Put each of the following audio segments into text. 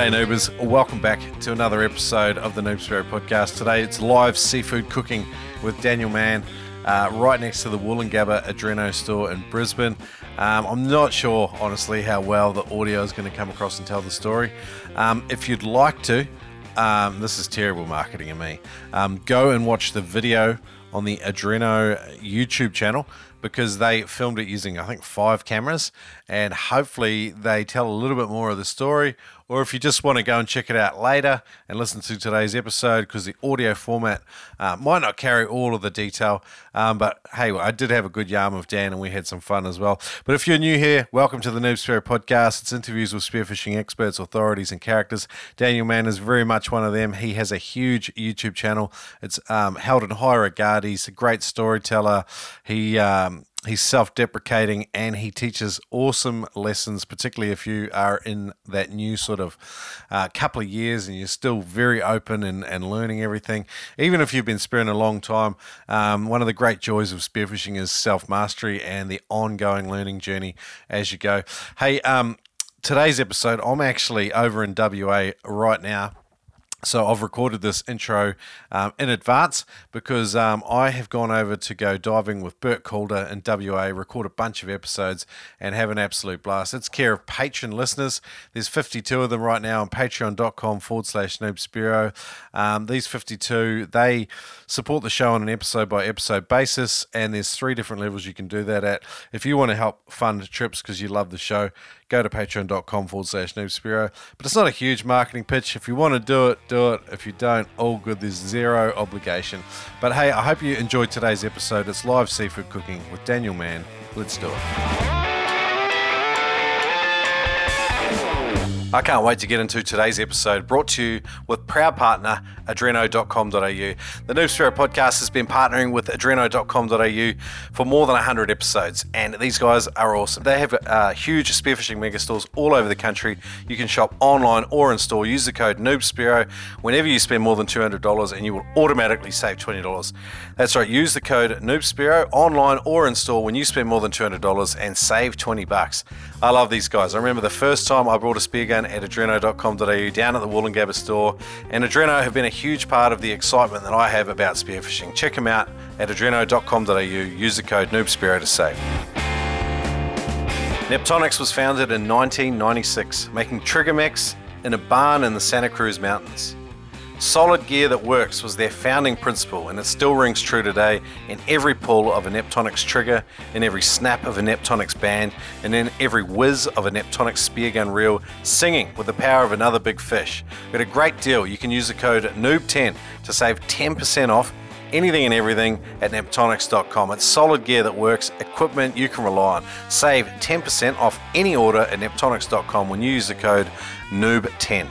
G'day, Noobers. Welcome back to another episode of the Noob Spearo podcast. Today it's live seafood cooking with Daniel Mann uh, right next to the Woolloongabba Adreno store in Brisbane. Um, I'm not sure, honestly, how well the audio is going to come across and tell the story. Um, if you'd like to, um, this is terrible marketing of me, um, go and watch the video on the Adreno YouTube channel because they filmed it using, I think, five cameras, and hopefully they tell a little bit more of the story. Or if you just want to go and check it out later and listen to today's episode, because the audio format uh, might not carry all of the detail, um, but hey, I did have a good yarn with Dan and we had some fun as well. But if you're new here, welcome to the Noob Spearo podcast. It's interviews with spearfishing experts, authorities, and characters. Daniel Mann is very much one of them. He has a huge YouTube channel. It's um, held in high regard. He's a great storyteller. He um, he's self-deprecating and he teaches awesome lessons particularly if you are in that new sort of uh, couple of years and you're still very open and, and learning everything. Even if you've been spearing a long time um, one of the great joys of spearfishing is self-mastery and the ongoing learning journey as you go. Hey um, today's episode i'm actually over in wa right now so I've recorded this intro um, in advance because um, I have gone over to go diving with Bert Calder in WA, record a bunch of episodes, and have an absolute blast. It's care of patron listeners. There's 52 of them right now on patreon.com forward slash noobspearo. Um, these 52, they support the show on an episode by episode basis, and there's three different levels you can do that at. If you want to help fund trips because you love the show, go to patreon.com forward slash noobspearo. But it's not a huge marketing pitch. If you want to do it, do it. If you don't, all good. There's zero obligation. But hey, I hope you enjoyed today's episode. It's live seafood cooking with Daniel Mann. Let's do it. I can't wait to get into today's episode brought to you with proud partner adreno.com.au. The Noob Spearo podcast has been partnering with adreno.com.au for more than 100 episodes, and these guys are awesome. They have uh, huge spearfishing mega stores all over the country. You can shop online or in store. Use the code NoobSpearo whenever you spend more than $200, and you will automatically save $20. That's right, use the code NoobSpearo online or in store when you spend more than $200 and save 20 bucks. I love these guys. I remember the first time I brought a spear gun at adreno.com.au down at the Woolloongabba store, and Adreno have been a huge part of the excitement that I have about spearfishing. Check them out at adreno.com.au. Use the code NoobSpearo to save. Neptonics was founded in 1996, making trigger mechs in a barn in the Santa Cruz Mountains. Solid gear that works was their founding principle, and it still rings true today in every pull of a Neptonics trigger, in every snap of a Neptonics band, and in every whiz of a Neptonics speargun reel, singing with the power of another big fish. Got a great deal. You can use the code NOOB10 to save 10% off anything and everything at neptonics.com. It's solid gear that works, equipment you can rely on. Save 10% off any order at neptonics.com when you use the code NOOB10.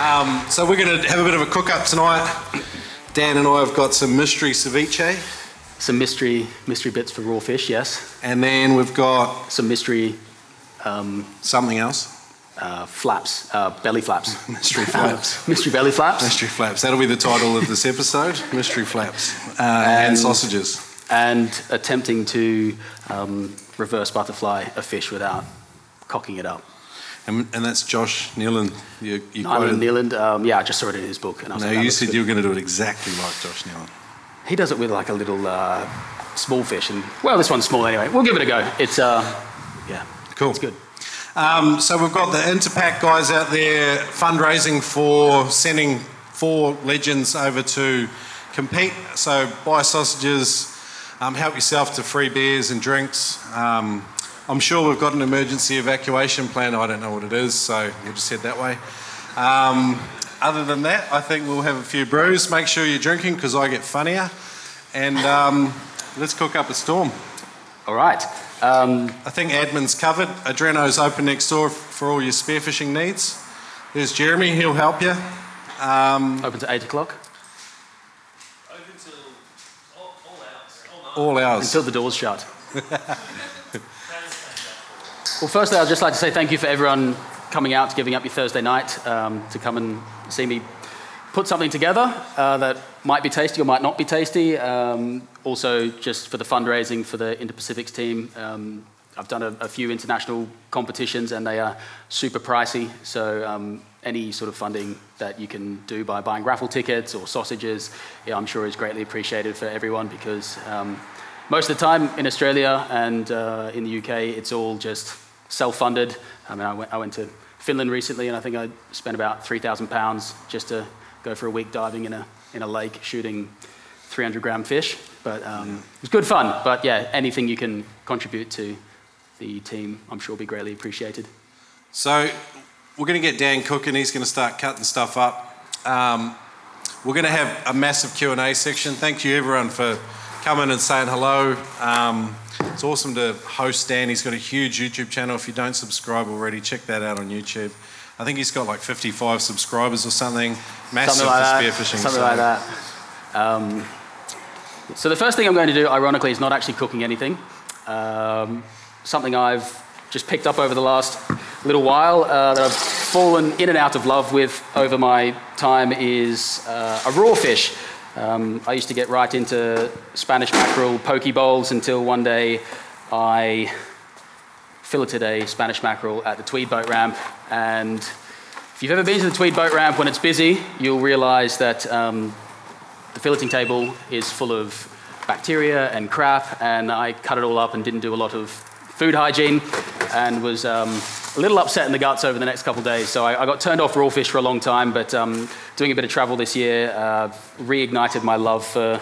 Um, so we're going to have a bit of a cook up tonight. Dan and I have got some mystery ceviche, Some mystery mystery bits for raw fish, yes. and then we've got Some mystery um, something else. uh, flaps, uh, belly flaps. Mystery flaps. mystery belly flaps. Mystery flaps. That'll be the title of this episode. Mystery flaps uh, and, And- sausages. And attempting to um, reverse butterfly a fish without cocking it up. And, and that's Josh Niland. You, you quoted. Nealand, um, yeah, I just saw it in his book. And I was No, like, you said good. you were going to do it exactly like Josh Niland. He does it with like a little uh, small fish. and Well, this one's small anyway. We'll give it a go. It's, uh, yeah, Cool. it's good. Um, so we've got the Interpack guys out there fundraising for sending four legends over to compete. So buy sausages, um, help yourself to free beers and drinks. Um, I'm sure we've got an emergency evacuation plan. I don't know what it is, so we'll just head that way. Um, other than that, I think we'll have a few brews. Make sure you're drinking because I get funnier. And um, let's cook up a storm. All right. Um, I think admin's covered. Adreno's open next door for all your spearfishing needs. There's Jeremy, he'll help you. Um, open to 8 o'clock Open till all, all hours. All night. all ours. until the door's shut. Well, firstly, I'd just like to say thank you for everyone coming out, giving up your Thursday night um, to come and see me put something together uh, that might be tasty or might not be tasty. Um, also, just for the fundraising for the Indo-Pacifics team, um, I've done a, a, few international competitions and they are super pricey. So um, any sort of funding that you can do by buying raffle tickets or sausages, yeah, I'm sure is greatly appreciated for everyone because um, most of the time in Australia and uh, in the UK, it's all just self-funded. I mean, I went, I went to Finland recently and I think I spent about £3,000 just to go for a week diving in a, in a lake shooting 300 gram fish. But um, it was good fun. But yeah, anything you can contribute to the team, I'm sure will be greatly appreciated. So we're going to get Dan cooking. And he's going to start cutting stuff up. Um, we're going to have a massive Q&A section. Thank you everyone for coming and saying hello. Um, it's awesome to host Dan. He's got a huge YouTube channel. If you don't subscribe already, check that out on YouTube. I think he's got like 55 subscribers or something. Massive something like spearfishing. Something so. like that. Um, so the first thing I'm going to do, ironically, is not actually cooking anything. Um, something I've just picked up over the last little while uh, that I've fallen in and out of love with over my time is uh, a raw fish. Um, I used to get right into Spanish mackerel poke bowls until one day I filleted a Spanish mackerel at the Tweed boat ramp. And if you've ever been to the Tweed boat ramp when it's busy, you'll realize that um, the filleting table is full of bacteria and crap, and I cut it all up and didn't do a lot of food hygiene and was um, a little upset in the guts over the next couple of days. So I, I, got turned off raw fish for a long time, but um, doing a bit of travel this year uh, reignited my love for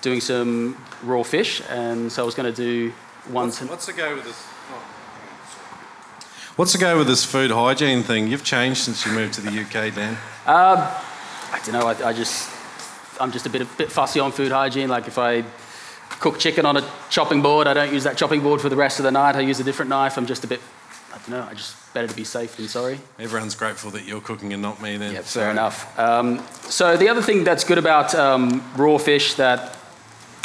doing some raw fish, and so I was going to do one. What's, what's the go with this? What's the go with this food hygiene thing? You've changed since you moved to the UK, Dan. Uh, I don't know. I, I just I'm just a bit, a bit fussy on food hygiene. Like if I cook chicken on a chopping board, I don't use that chopping board for the rest of the night. I use a different knife. I'm just a bit, I don't know, I just better to be safe than sorry. Everyone's grateful that you're cooking and not me then. Yeah, fair enough. Um, so the other thing that's good about um, raw fish that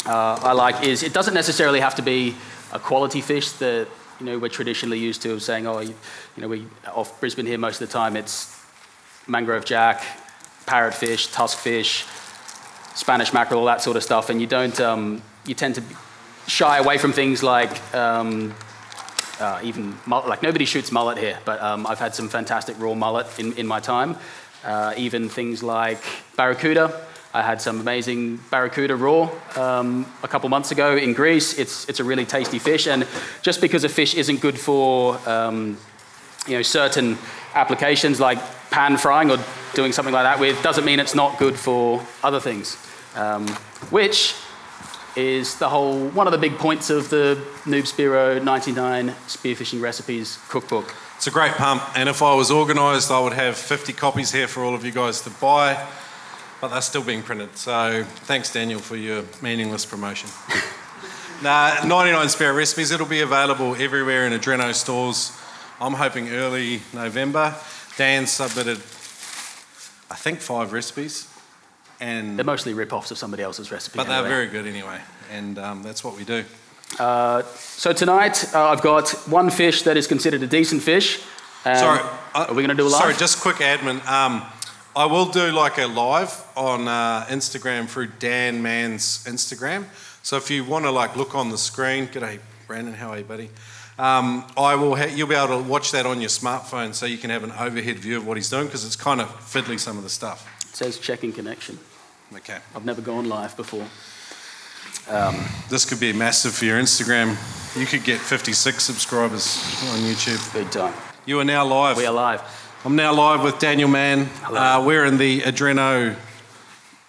uh, I like is it doesn't necessarily have to be a quality fish that you know we're traditionally used to of saying, oh, you, you know, we off Brisbane here most of the time it's mangrove jack, parrotfish, tuskfish, Spanish mackerel, all that sort of stuff, and you don't, um, you tend to shy away from things like um, uh, even like nobody shoots mullet here, but um, I've had some fantastic raw mullet in, in my time. Uh, even things like barracuda. I had some amazing barracuda raw um, a couple months ago in Greece. It's, it's a really tasty fish, and just because a fish isn't good for um, you know, certain applications like pan frying or doing something like that with doesn't mean it's not good for other things, um, which is the whole one of the big points of the Noob Spearo 99 spearfishing recipes cookbook. It's a great pump, and if I was organised, I would have 50 copies here for all of you guys to buy, but they're still being printed. So thanks, Daniel, for your meaningless promotion. nah, 99 Spearo recipes. It'll be available everywhere in Adreno stores. I'm hoping early November. Dan submitted, I think, five recipes. And they're mostly rip-offs of somebody else's recipe. But anyway. they're very good anyway, and um, that's what we do. Uh, so tonight uh, I've got one fish that is considered a decent fish. Um, sorry, uh, are we going to do a live? Sorry, just quick admin. Um, I will do like a live on uh, Instagram through Dan Mann's Instagram. So if you want to like look on the screen, g'day Brandon, how are you, buddy? Um, I will. Ha- you'll be able to watch that on your smartphone, so you can have an overhead view of what he's doing because it's kind of fiddly some of the stuff. It says checking connection. Okay. I've never gone live before. Um, this could be massive for your Instagram. You could get 56 subscribers on YouTube. Big time. You are now live. We are live. I'm now live with Daniel Mann. Uh, we're in the Adreno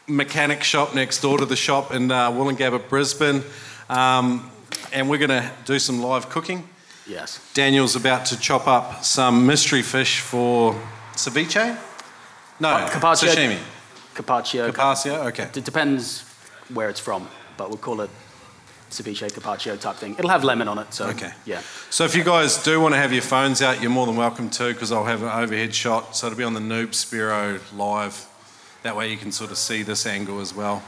mechanic shop next door to the shop in uh, Woolloongabba, Brisbane. Um, and we're going to do some live cooking. Yes. Daniel's about to chop up some mystery fish for ceviche? No, uh, carpaccio. Sashimi. Carpaccio. Carpaccio, okay. It depends where it's from, but we'll call it ceviche carpaccio type thing. It'll have lemon on it, so okay. yeah. So if you guys do want to have your phones out, you're more than welcome to, because I'll have an overhead shot, so it'll be on the Noob Spearo live. That way you can sort of see this angle as well.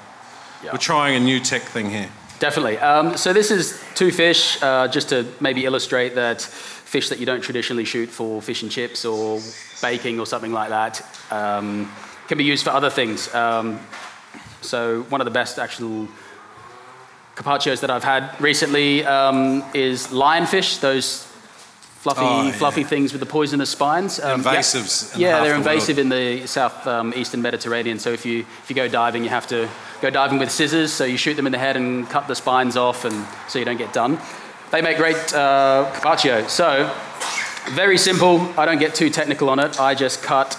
Yep. We're trying a new tech thing here. Definitely. Um, so this is two fish, uh, just to maybe illustrate that fish that you don't traditionally shoot for fish and chips or baking or something like that um, can be used for other things. Um, so one of the best actual carpaccios that I've had recently um, is lionfish, those fluffy, Oh, yeah. fluffy things with the poisonous spines. Um, yeah. In Yeah, they're the world. invasive in the south um, eastern Mediterranean. So if you if you go diving, you have to go diving with scissors. So you shoot them in the head and cut the spines off, and so you don't get done. They make great uh, carpaccio. So very simple. I don't get too technical on it. I just cut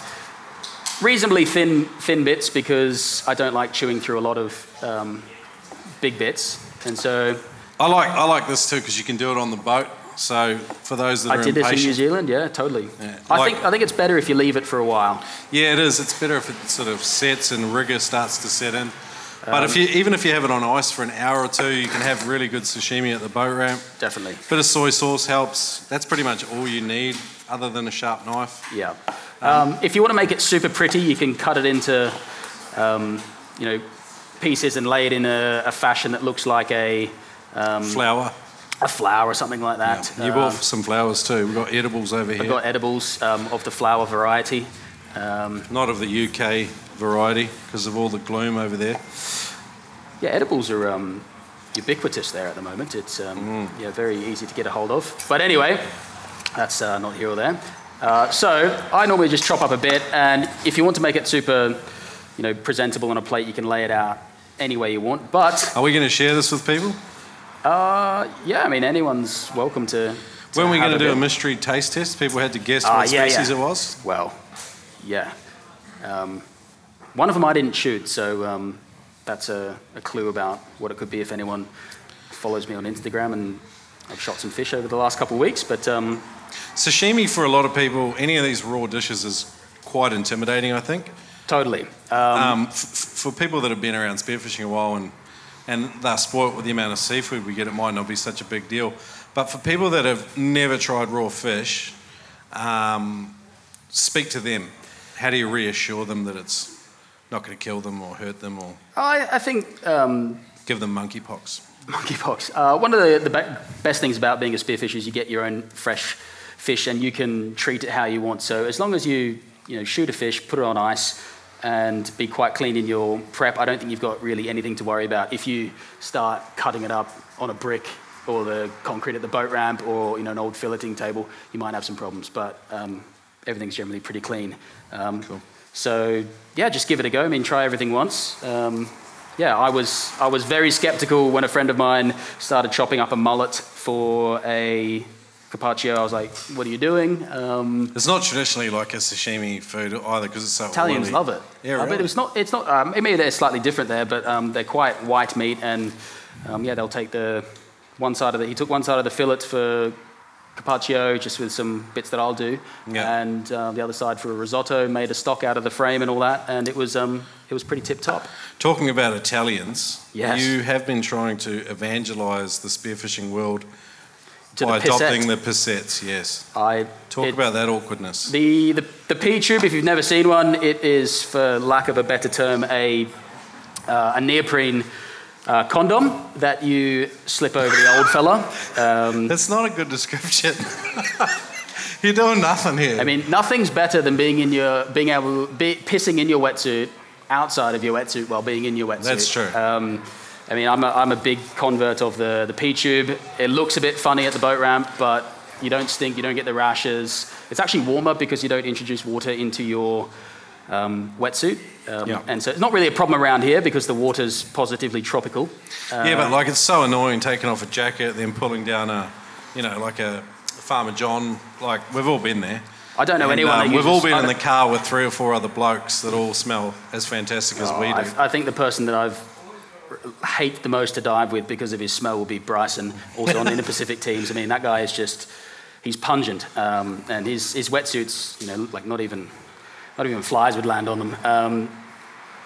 reasonably thin thin bits because I don't like chewing through a lot of um, big bits. And so I like I like this too because you can do it on the boat. So for those that I are did this in New Zealand. Yeah, totally. Yeah, I like- think I think it's better if you leave it for a while. yeah, it is. It's better if it sort of sets and rigor starts to set in. But Um, if you even if you have it on ice for an hour or two, you can have really good sashimi at the boat ramp. Definitely. Bit of soy sauce helps. That's pretty much all you need, other than a sharp knife. Yeah. Um, if you want to make it super pretty, you can cut it into, um, you know, pieces and lay it in a, a fashion that looks like a, um, Flour. a flower or something like that. You Um, bought some flowers too. We've got edibles over here. We've got edibles um, of the flower variety. Um, Not of the UK variety because of all the gloom over there. yeah, edibles are um, ubiquitous there at the moment. It's um, Mm. yeah, very easy to get a hold of. But anyway, that's uh, not here or there. Uh, so I normally just chop up a bit, and if you want to make it super, you know, presentable on a plate, you can lay it out any way you want. But Are we going to share this with people? Uh, yeah, I mean, anyone's welcome to. to When we have going to do a mystery taste test? People had to guess Ah, what yeah, species yeah. it was. Well, yeah. Um, one of them I didn't shoot, so um, that's a, a clue about what it could be if anyone follows me on Instagram. And I've shot some fish over the last couple of weeks, but um, Sashimi for a lot of people, any of these raw dishes is quite intimidating. I think. totally. Um, Um, f- for people that have been around spearfishing a while and and they're spoilt with the amount of seafood we get, it might not be such a big deal. But for people that have never tried raw fish, um, speak to them. How do you reassure them that it's not going to kill them or hurt them or I, I think um, give them monkeypox? Monkeypox. Uh, one of the, the be- best things about being a spearfish is you get your own fresh fish and you can treat it how you want. So as long as you, you know, shoot a fish, put it on ice, and be quite clean in your prep, I don't think you've got really anything to worry about. If you start cutting it up on a brick or the concrete at the boat ramp or you know, an old filleting table, you might have some problems. But um, everything's generally pretty clean. Um, So yeah, just give it a go. I mean, try everything once. Um, yeah, I was I was very skeptical when a friend of mine started chopping up a mullet for a carpaccio. I was like, "What are you doing?" Um, It's not traditionally like a sashimi food either because it's so Italians oily. love it. Yeah, Uh, but it's not. It's not. Um, maybe they're slightly different there, but um, they're quite white meat, and um, yeah, they'll take the one side of the. He took one side of the fillet for carpaccio, just with some bits that I'll do, Yeah. and uh, the other side for a risotto. Made a stock out of the frame and all that, and it was um, it was pretty tip top. Talking about Italians, Yes. you have been trying to evangelise the spearfishing world To by the pisette. adopting the piscettes. Yes, I talk it- about that awkwardness. The, the, the P tube, if you've never seen one, it is, for lack of a better term, a, uh, a neoprene uh, condom that you slip over the old fella. Um, That's not a good description. You're doing nothing here. I mean, nothing's better than being in your, being able, be, pissing in your wetsuit outside of your wetsuit while being in your wetsuit. That's true. Um, I mean, I'm a, I'm a big convert of the, the P tube. It looks a bit funny at the boat ramp, but you don't stink, you don't get the rashes. It's actually warmer because you don't introduce water into your um, wetsuit. Um, Yeah. And so it's not really a problem around here because the water's positively tropical. yeah, but like it's so annoying taking off a jacket, then pulling down a, you know, like a Farmer John. Like we've all been there. I don't know And, anyone um, we've all been in the car with three or four other blokes that all smell as fantastic as Oh, we do. I, I think the person that I've hate the most to dive with because of his smell will be Bryson, also on the Pacific teams. I mean, that guy is just, he's pungent. Um, and his, his wetsuits, you know, like not even, not even flies would land on them. Um,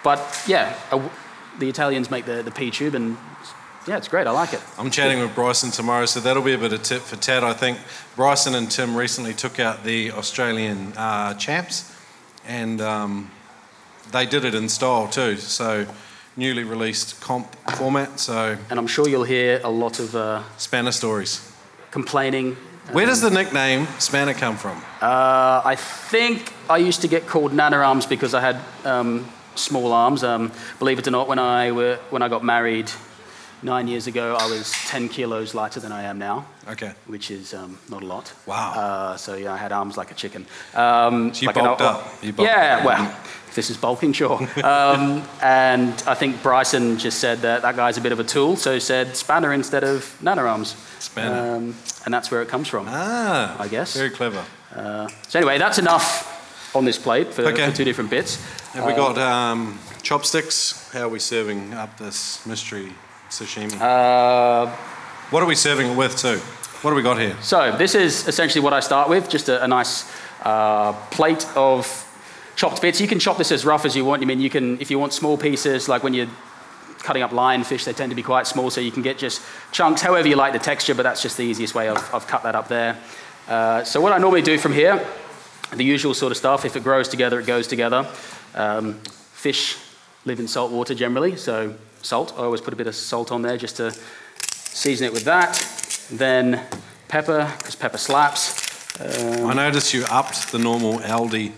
but yeah, a, the Italians make the, the P tube and yeah, it's great. I like it. I'm chatting with Bryson tomorrow, so that'll be a bit of tip for Tad. I think Bryson and Tim recently took out the Australian uh, champs, and um, they did it in style too. So newly released comp format. So And I'm sure you'll hear a lot of uh, Spanner stories. complaining. Where does the nickname Spanner come from? Uh, I think I used to get called Nana Arms because I had um, small arms. Um, believe it or not, when I were, when I got married nine years ago, I was 10 kilos lighter than I am now, Okay. which is um, not a lot. Wow. Uh, so yeah, I had arms like a chicken. Um, So you like an- bulked up. You bulked yeah, up. well, this is bulking, sure. um, and I think Bryson just said that that guy's a bit of a tool, so he said spanner instead of nanorams. Spanner. Um, and that's where it comes from. Ah, I guess. Very clever. Uh, so anyway, that's enough on this plate for, Okay. for two different bits. Have we got um, chopsticks? How are we serving up this mystery sashimi? Uh, what are we serving it with too? What do we got here? So this is essentially what I start with, just a, a nice uh, plate of chopped bits. You can chop this as rough as you want. I mean, you can, if you want small pieces, like when you're cutting up lionfish, they tend to be quite small, so you can get just chunks, however you like the texture, but that's just the easiest way I've, I've cut that up there. Uh, so what I normally do from here, the usual sort of stuff, if it grows together, it goes together. Um, fish live in salt water generally, so salt. I always put a bit of salt on there just to season it with that. Then pepper, because pepper slaps. I noticed you upped the normal Aldi.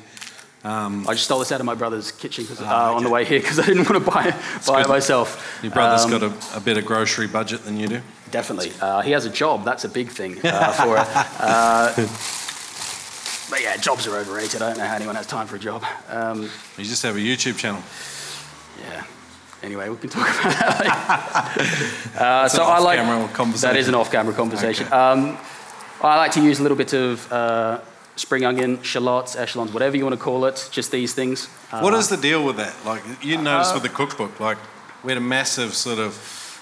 Um, I just stole this out of my brother's kitchen uh, Ah, on the way here because I didn't want to buy, buy it myself. your brother's Um, got a, a better grocery budget than you do. Definitely. Uh, he has a job. That's a big thing uh, for it. Uh, but yeah, jobs are overrated. I don't know how anyone has time for a job. Um, You just have a YouTube channel. yeah. Anyway, we can talk about that uh, so I like conversation. that is an off-camera conversation. Okay. Um, I like to use a little bit of uh, spring onion, shallots, eschalots, whatever you want to call it. Just these things. Uh, what is the deal with that? Like you noticed with the cookbook, like we had a massive sort of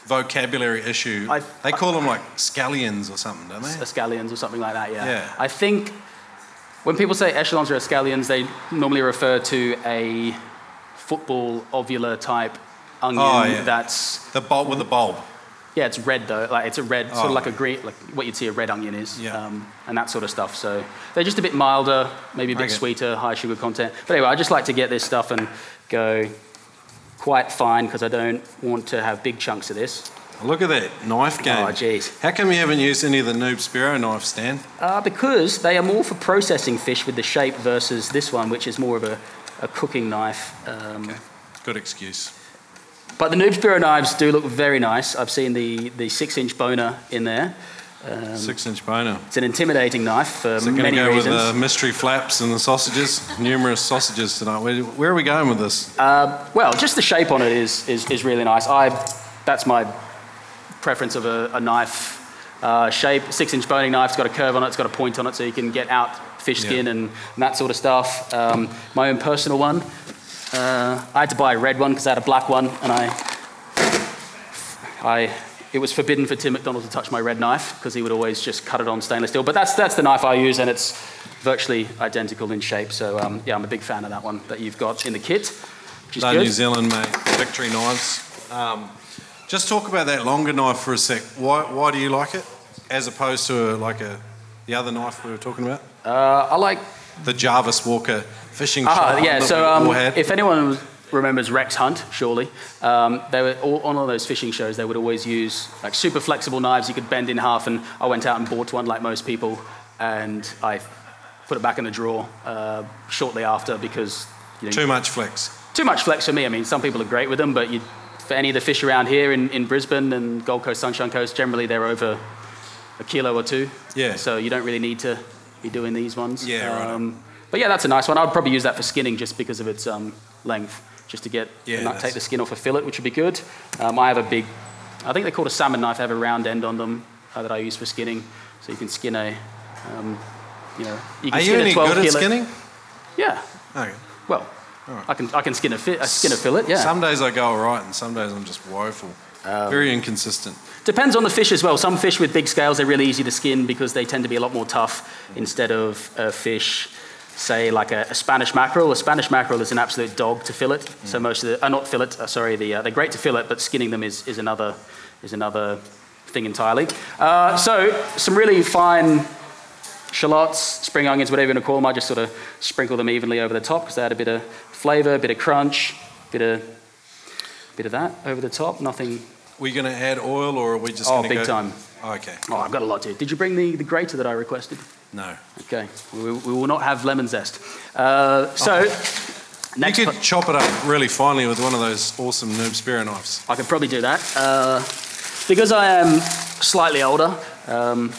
vocabulary issue. I- they call them like scallions or something, don't they? escallions or something like that. Yeah. Yeah. I think when people say eschalots or escallions, they normally refer to a football ovular type onion Oh, yeah. that's The bulb with the bulb. Yeah, it's red though. Like it's a red, sort Oh. of like a green, like what you'd see a red onion is, Yeah. um, and that sort of stuff. So they're just a bit milder, maybe a bit Okay. sweeter, high sugar content. But anyway, I just like to get this stuff and go quite fine because I don't want to have big chunks of this. Look at that knife game. Oh, jeez. How come you haven't used any of the Noob Spearo knives, Stan? Uh, because they are more for processing fish with the shape versus this one, which is more of a, a cooking knife. Um, Good excuse. But the Noob Spearo knives do look very nice. I've seen the, the six inch boner in there. Um, Six inch boner. it's an intimidating knife for Is it many go reasons. with the mystery flaps and the sausages? Numerous sausages tonight. Where, where are we going with this? Uh, well, just the shape on it is, is, is really nice. I, that's my preference of a, a knife uh, shape. Six inch boning knife, it's got a curve on it, it's got a point on it so you can get out fish Yeah. skin and, and that sort of stuff. Um, my own personal one, uh, I had to buy a red one because I had a black one and I, I, it was forbidden for Tim McDonald to touch my red knife because he would always just cut it on stainless steel. But that's, that's the knife I use and it's virtually identical in shape. So um, yeah, I'm a big fan of that one that you've got in the kit, which is good. New Zealand made Victory knives. Um, just talk about that longer knife for a sec. Why, why do you like it as opposed to a, like a the other knife we were talking about? Uh, I like. The Jarvis Walker fishing Ah, shot yeah. So um, if anyone remembers Rex Hunt, surely um, they were all, on all those fishing shows. They would always use like super flexible knives you could bend in half. And I went out and bought one like most people, and I put it back in the drawer uh, shortly after because you know, Too much flex. too much flex for me. I mean, some people are great with them, but you, for any of the fish around here in, in Brisbane and Gold Coast, Sunshine Coast, generally they're over a kilo or two. Yeah. So you don't really need to be doing these ones. Yeah, right. But yeah, that's a nice one. I'd probably use that for skinning just because of its um, length, just to get Yeah, not take the skin off a fillet, which would be good. Um, I have a big, I think they're called a salmon knife. They have a round end on them uh, that I use for skinning, so you can skin a, um, you know, you can Are you skin a any 12 good at kilo. skinning? Yeah. Okay. Well, I can I can skin a fi- uh, skin a fillet. Yeah. Some days I go all right, and some days I'm just woeful. Um, Very inconsistent. Depends on the fish as well. Some fish with big scales they're really easy to skin because they tend to be a lot more tough instead of a fish, say like a, a Spanish mackerel. A Spanish mackerel is an absolute dog to fillet. So most of the, uh, not fillet, uh, sorry, the, uh, they're great to fillet, but skinning them is, is another is another thing entirely. Uh, so some really fine shallots, spring onions, whatever you want to call them. I just sort of sprinkle them evenly over the top because they add a bit of flavour, a bit of crunch, a bit of bit of that over the top. Nothing. Were you going to add oil, or are we just Oh, going to big go? time. Oh, okay. Oh, I've got a lot to. Did you bring the, the grater that I requested? No. Okay, we, we will not have lemon zest. Uh, so, next, you po- could chop it up really finely with one of those awesome Noob Spearo knives. I could probably do that. Uh, because I am slightly older, um,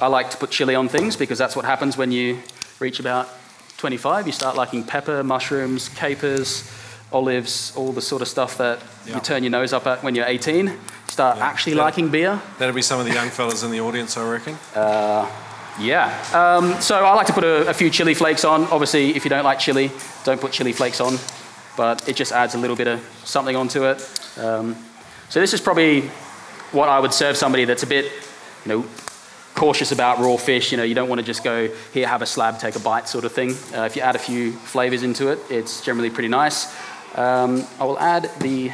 I like to put chili on things because that's what happens when you reach about 25. You start liking pepper, mushrooms, capers, olives, all the sort of stuff that Yeah. you turn your nose up at when you're 18. You start actually Yeah. liking beer. That'll be some of the young fellas in the audience, I reckon. Yeah. Um, so I like to put a, a few chili flakes on. Obviously, if you don't like chili, don't put chili flakes on. But it just adds a little bit of something onto it. Um, so this is probably what I would serve somebody that's a bit, you know, cautious about raw fish. You know, you don't want to just go here, have a slab, take a bite, sort of thing. Uh, if you add a few flavors into it, it's generally pretty nice. Um, I will add the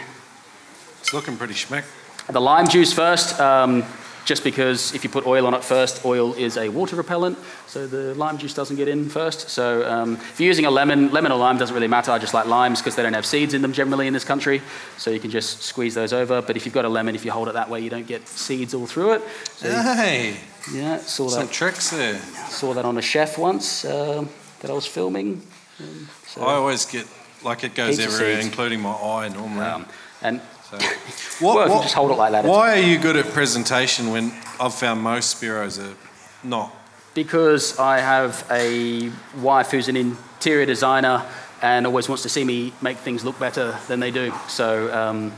It's looking pretty schmick. the lime juice first, um, just because if you put oil on it first, oil is a water repellent, so the lime juice doesn't get in first. So um, if you're using a lemon, lemon or lime doesn't really matter. I just like limes because they don't have seeds in them generally in this country, so you can just squeeze those over. But if you've got a lemon, if you hold it that way, you don't get seeds all through it. So, Hey, yeah, saw some that, tricks there. saw that on a chef once um, that I was filming. Um, so, I always get like it goes everywhere, including my eye normally. um, and so. well, if you just hold it like that, why are you good at presentation when I've found most Spearos are not? Because I have a wife who's an interior designer and always wants to see me make things look better than they do. So, um,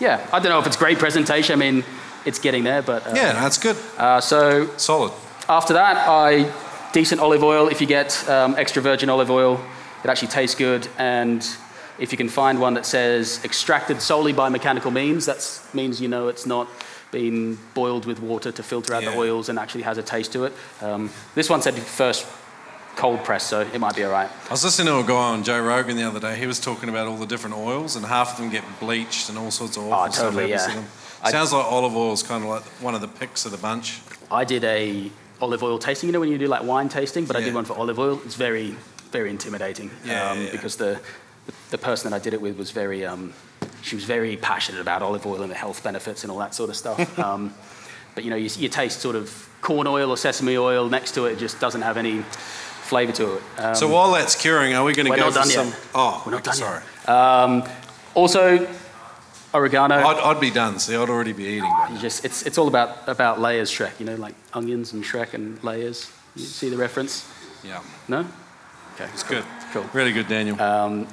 yeah, I don't know if it's great presentation. I mean, it's getting there, but uh, Yeah, that's good. Uh, so Solid. after that, I decent olive oil. If you get um, extra virgin olive oil, it actually tastes good. And if you can find one that says extracted solely by mechanical means, that means you know it's not been boiled with water to filter out Yeah. the oils and actually has a taste to it. Um, this one said first cold press, so it might be all right. I was listening to a guy on Joe Rogan the other day. He was talking about all the different oils, and half of them get bleached and all sorts of awful Oh, stuff totally, happens yeah. to them. I- Sounds like olive oil is kind of like one of the picks of the bunch. I did a olive oil tasting. You know when you do like wine tasting, but I did one for olive oil. It's very, very intimidating. Yeah, um, yeah, yeah. Because the the person that I did it with was very, um, she was very passionate about olive oil and the health benefits and all that sort of stuff. um, but you know, you, you taste sort of corn oil or sesame oil next to it. It just doesn't have any flavour to it. Um, so while that's curing, are we going to go for some? yet. Oh, We're not done sorry. yet. Um, also, oregano. I'd, I'd be done. See, I'd already be eating. just it's it's all about about layers, Shrek. You know, like onions and Shrek and layers. You see the reference? Yeah, No? Okay, it's good. Cool. Really good, Daniel. Um,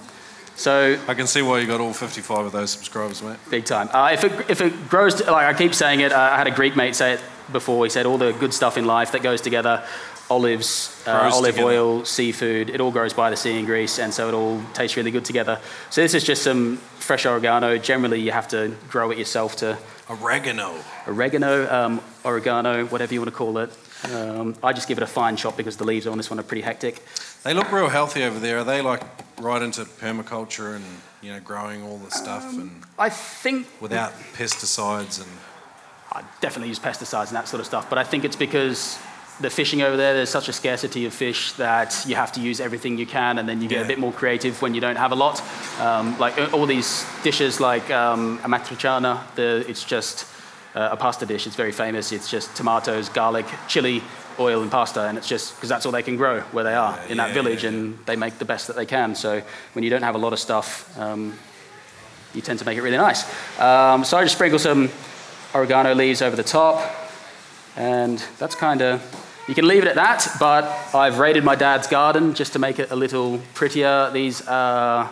so I can see why you got all 55 of those subscribers, mate. big time. Uh, if it if it grows, to, like I keep saying it, uh, I had a Greek mate say it before. He said all the good stuff in life that goes together, olives, uh, olive together. oil, seafood, it all grows by the sea in Greece, and so it all tastes really good together. So this is just some fresh oregano. Generally, you have to grow it yourself to Oregano. oregano, um, oregano, whatever you want to call it. Um, I just give it a fine chop because the leaves on this one are pretty hectic. They look real healthy over there. Are they like right into permaculture and you know growing all the stuff and I think without pesticides and I definitely use pesticides and that sort of stuff, but I think it's because the fishing over there, there's such a scarcity of fish that you have to use everything you can, and then you get Yeah. a bit more creative when you don't have a lot. Um, like all these dishes, like um, amatriciana, the, it's just uh, a pasta dish. It's very famous. It's just tomatoes, garlic, chili, oil, and pasta, and it's just because that's all they can grow where they are Yeah, in yeah, that village, yeah, and they make the best that they can. So when you don't have a lot of stuff, um, you tend to make it really nice. Um, so I just sprinkle some oregano leaves over the top, and that's kind of. You can leave it at that, but I've raided my dad's garden just to make it a little prettier. These are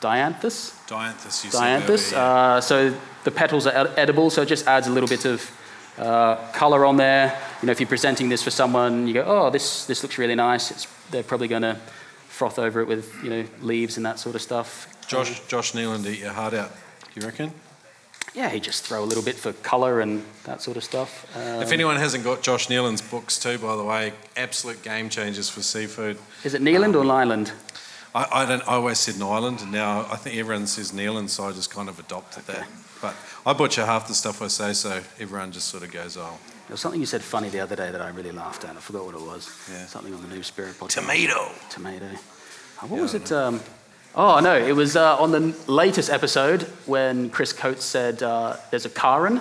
dianthus. dianthus. You said Dianthus. yeah. Uh, so the petals are ed- edible, so it just adds a little bit of uh, color on there. You know, if you're presenting this for someone, you go, "Oh, this this looks really nice." It's, they're probably going to froth over it with you know leaves and that sort of stuff. Josh Josh Niland eat your heart out. do You reckon? Yeah, he just throw a little bit for color and that sort of stuff. Um, if anyone hasn't got Josh Niland's books too, by the way, absolute game changers for seafood. is it Neeland um, or Nyland? I, I don't. I always said Nyland, and now I think everyone says Nealand, so I just kind of adopted that. But I butcher half the stuff I say, so everyone just sort of goes, "Oh, There was something you said funny the other day that I really laughed at. I forgot what it was. Yeah. Something on the Noob Spearo podcast. tomato." Tomato. Uh, what Yeah, was it? Um, oh, no, it was uh, on the latest episode when Chris Coates said uh, there's a Karen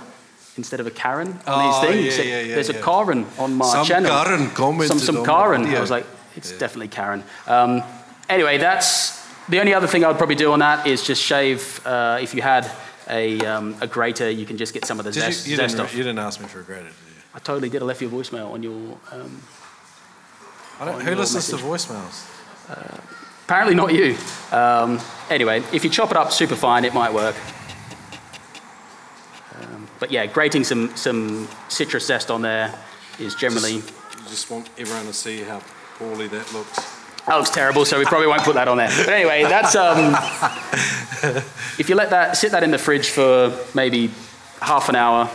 instead of a Karen on Oh, these things. Yeah, said, yeah, yeah, there's yeah. a Karen on my Some channel. Karen commented Some, some on my Karen. I was like, it's Yeah. definitely Karen. Um, anyway, that's the only other thing I would probably do on that is just shave, uh, if you had a, um, a grater, you can just get some of the Did zest, you, you, zest didn't, off. you didn't ask me for a grater, did you? I totally did. I left you a voicemail on your. Um, I don't, On who listens to message. voicemails? apparently not you. Um, anyway, if you chop it up super fine, it might work. Um, but yeah, grating some some citrus zest on there is generally. You just want everyone to see how poorly that looks. That looks terrible, so we probably won't put that on there. But anyway, that's um, if you let that sit that in the fridge for maybe half an hour,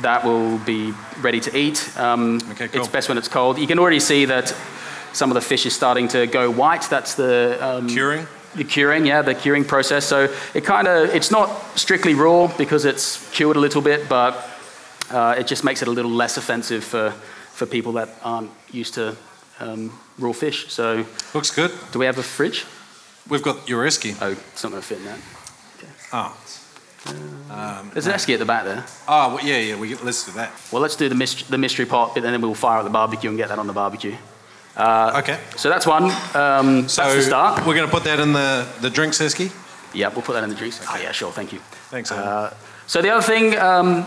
that will be ready to eat. Um, Okay, cool. It's best when it's cold. You can already see that some of the fish is starting to go white. That's the um, Curing? the curing, yeah, the curing process. So it kind of it's not strictly raw because it's cured a little bit, but uh, it just makes it a little less offensive for for people that aren't used to um, raw fish. So. Looks good. Do we have a fridge? We've got your esky. Oh, it's not going to fit in that. Oh. There's an esky at the back there. Oh, well, yeah, yeah, we, let's do that. Well, let's do the, myst- the mystery pot, but then we'll fire up the barbecue and get that on the barbecue. okay. So that's one. Um, So that's the start. we're going to put that in the, the drinks esky. Yeah, we'll put that in the drinks. Oh, yeah, sure. Thank you. Thanks. Uh, so the other thing, um,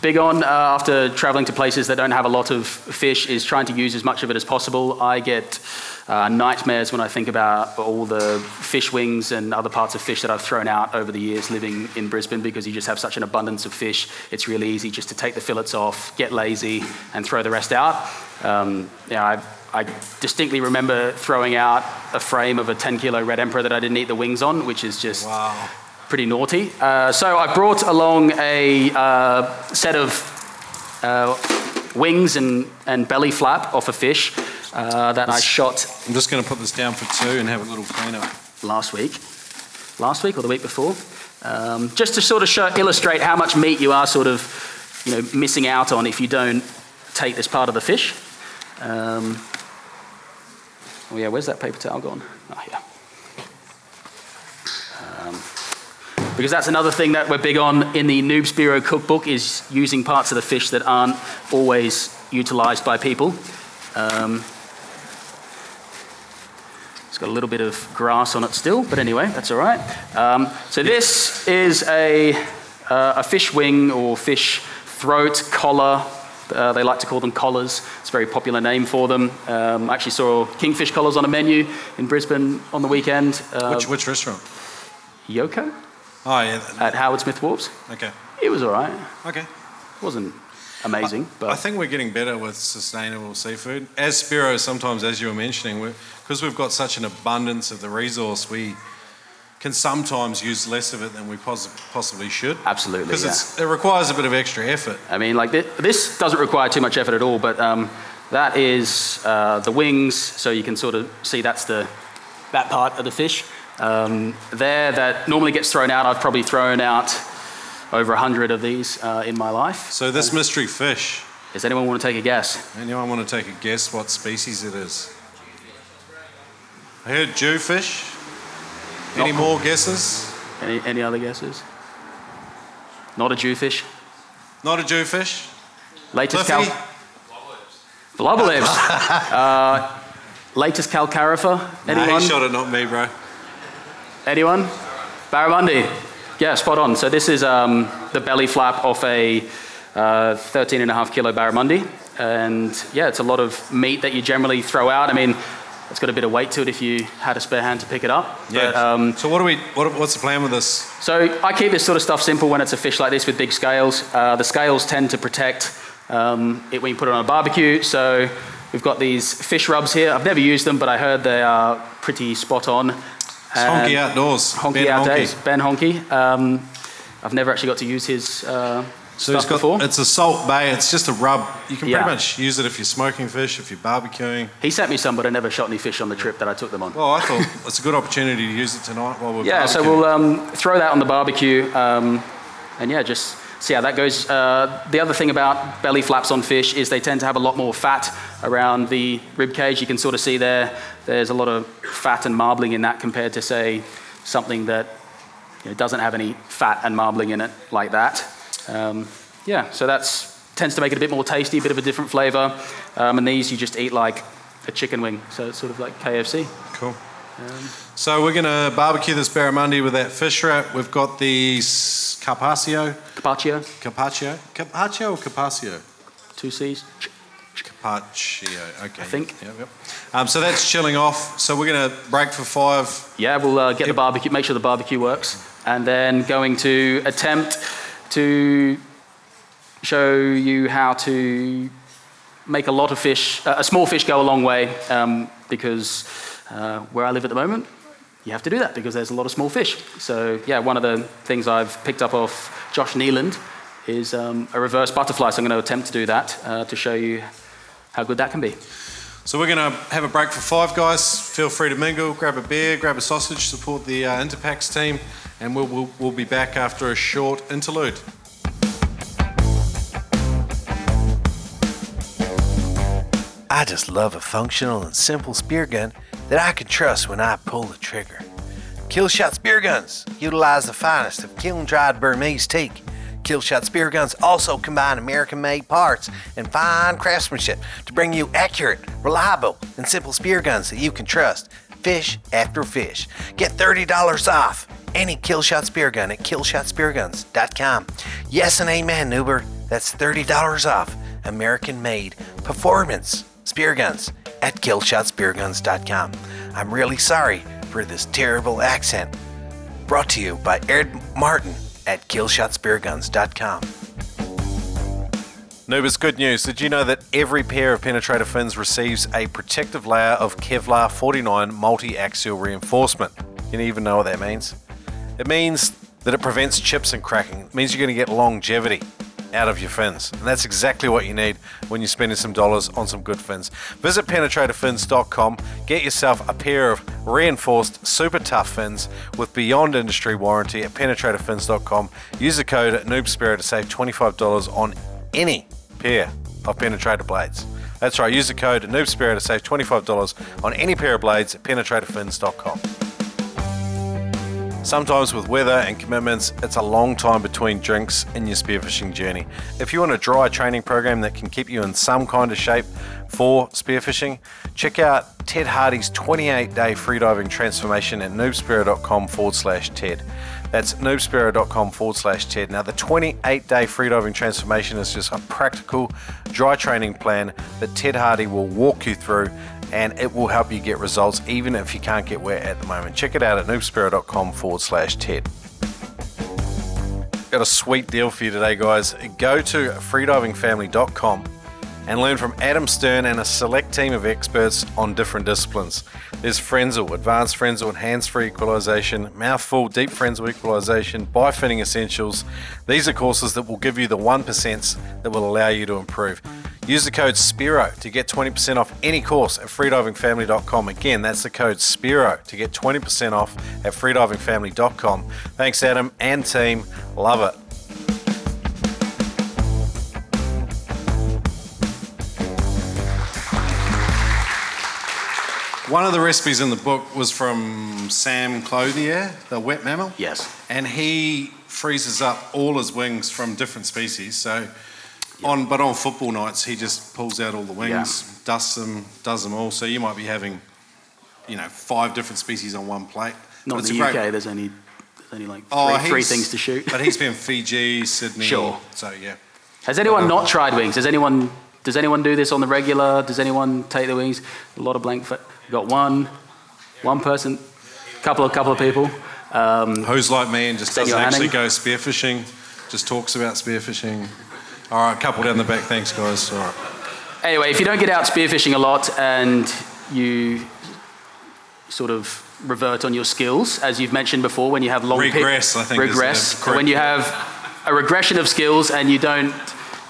big on uh, after traveling to places that don't have a lot of fish, is trying to use as much of it as possible. I get uh, nightmares when I think about all the fish wings and other parts of fish that I've thrown out over the years living in Brisbane because you just have such an abundance of fish. It's really easy just to take the fillets off, get lazy, and throw the rest out. Um, yeah, I, I distinctly remember throwing out a frame of a 10 kilo red emperor that I didn't eat the wings on, which is just Wow. Pretty naughty. Uh, so I brought along a uh, set of uh, wings and, and belly flap off a fish uh, that I shot I'm just going to put this down for two and have a little clean up. last week. Last week or the week before. Um, just to sort of show, illustrate how much meat you are sort of you know, missing out on if you don't take this part of the fish. Um, oh yeah, where's that paper towel gone? Oh yeah. Um, because that's another thing that we're big on in the Noob Spearo cookbook is using parts of the fish that aren't always utilized by people. Um, it's got a little bit of grass on it still, but anyway, that's all right. Um, so this is a, uh, a fish wing or fish throat collar. Uh, they like to call them collars. It's a very popular name for them. Um, I actually saw kingfish collars on a menu in Brisbane on the weekend. Uh, Which, which restaurant? Yoko Oh, yeah. at Howard Smith Wharves. Okay. It was all right. Okay. It wasn't amazing, but I think we're getting better with sustainable seafood. As Spearo, sometimes, as you were mentioning, because we've got such an abundance of the resource, we can sometimes use less of it than we poss- possibly should. Absolutely, Because yeah. it requires a bit of extra effort. I mean, like this, this doesn't require too much effort at all, but um, that is uh, the wings, so you can sort of see that's the that part of the fish. Um, there, that normally gets thrown out. I've probably thrown out over a hundred of these uh, in my life. So this mystery fish, Does anyone want to take a guess? anyone want to take a guess what species it is? I heard jewfish. Any Not- more guesses? Any, any other guesses? Not a jewfish. Not a jewfish. Latest Cliffy. cal. Blubberlips. uh, Lates calcarifer. Nah, Anyone? he shot it, not me, bro. Anyone? Barramundi. Yeah, spot on. So this is um, the belly flap off a uh, 13 and a half kilo barramundi. And yeah, it's a lot of meat that you generally throw out. I mean, it's got a bit of weight to it if you had a spare hand to pick it up. Yeah. But, um, so what do we? What, what's the plan with this? so I keep this sort of stuff simple when it's a fish like this with big scales. Uh, the scales tend to protect um, it when you put it on a barbecue. So we've got these fish rubs here. I've never used them, but I heard they are pretty spot on. It's honky outdoors. Honky Ben out Honky. Ben Honky. Um, I've never actually got to use his uh, So stuff it's got before. it's a salt bay. It's just a rub. You can Yeah. pretty much use it if you're smoking fish, if you're barbecuing. He sent me some, but I never shot any fish on the trip that I took them on. Well, I thought it's a good opportunity to use it tonight while we're Yeah, so we'll um, throw that on the barbecue, um, and yeah, just see how that goes. Uh, the other thing about belly flaps on fish is they tend to have a lot more fat around the rib cage. You can sort of see there. There's a lot of fat and marbling in that compared to say something that you know, doesn't have any fat and marbling in it like that. Um, yeah, so that's tends to make it a bit more tasty, a bit of a different flavor. Um, and these you just eat like a chicken wing, so it's sort of like KFC. Cool. So we're going to barbecue this barramundi with that fish wrap. We've got the carpaccio, Carpaccio, carpaccio, carpaccio or carpaccio? two C's. Carpaccio. Okay. I think. Yep, yep. Um, so that's chilling off. So we're going to break for five. Yeah, we'll uh, get the barbecue, make sure the barbecue works, and then going to attempt to show you how to make a lot of fish, uh, a small fish go a long way, um, because uh, where I live at the moment, you have to do that because there's a lot of small fish. So yeah, one of the things I've picked up off Josh Niland is um, a reverse butterfly. So I'm going to attempt to do that uh, to show you how good that can be. So we're going to have a break for five, guys. Feel free to mingle, grab a beer, grab a sausage, support the uh, Interpax team, and we'll, we'll, we'll be back after a short interlude. I just love a functional and simple spear gun that I can trust when I pull the trigger. Killshot spear guns utilize the finest of kiln dried Burmese teak. Killshot spear guns also combine American made parts and fine craftsmanship to bring you accurate, reliable, and simple spear guns that you can trust. Fish after fish. Get $30 off any Killshot spear gun at killshotspearguns.com. Yes and amen, Uber. That's $30 off American made performance spear guns at killshotspearguns.com. I'm really sorry for this terrible accent. Brought to you by Ed Martin at killshotspearguns.com. Noob, it's good news. Did you know that every pair of penetrator fins receives a protective layer of Kevlar 49 multi axial reinforcement? You even know what that means? It means that it prevents chips and cracking. It means you're going to get longevity out of your fins. And that's exactly what you need when you're spending some dollars on some good fins. Visit penetratorfins.com, get yourself a pair of reinforced super tough fins with beyond industry warranty at penetratorfins.com. Use the code NoobSpearo to save $25 on any pair of penetrator blades. That's right, use the code NoobSpearo to save $25 on any pair of blades at penetratorfins.com. Sometimes with weather and commitments, it's a long time between drinks in your spearfishing journey. If you want a dry training program that can keep you in some kind of shape for spearfishing, check out Ted Hardy's 28 day freediving transformation at noobspearo.com forward slash TED. That's noobspearo.com forward slash TED. Now, the 28 day freediving transformation is just a practical dry training plan that Ted Hardy will walk you through and it will help you get results even if you can't get wet at the moment. Check it out at noobspearo.com forward slash TED. Got a sweet deal for you today, guys. Go to freedivingfamily.com and learn from Adam Stern and a select team of experts on different disciplines. There's Frenzel, Advanced Frenzel and Hands-Free Equalization, Mouthful, Deep Frenzel Equalization, Bifitting Essentials. These are courses that will give you the 1% that will allow you to improve. Use the code SPEARO to get 20% off any course at freedivingfamily.com. Again, that's the code SPEARO to get 20% off at freedivingfamily.com. Thanks, Adam and team. Love it. One of the recipes in the book was from Sam Clothier, the wet mammal. Yes. And he freezes up all his wings from different species. So, on but on football nights, he just pulls out all the wings, dusts them, does them all. So you might be having, you know, five different species on one plate. Not But in the UK. great- There's only there's only like Oh, three, three he's- things to shoot. But he's been Fiji, Sydney. Sure. So yeah. Has anyone not tried wings? Does anyone does anyone do this on the regular? Does anyone take the wings? A lot of blank. Fa- got one, one person, couple of couple of people. Um, Who's like me and just doesn't actually go spearfishing, just talks about spearfishing. All right, couple down the back. Thanks, guys. All right. anyway, if you don't get out spearfishing a lot and you sort of revert on your skills, as you've mentioned before, when you have long Regress, I think regress. when you have a regression of skills and you don't,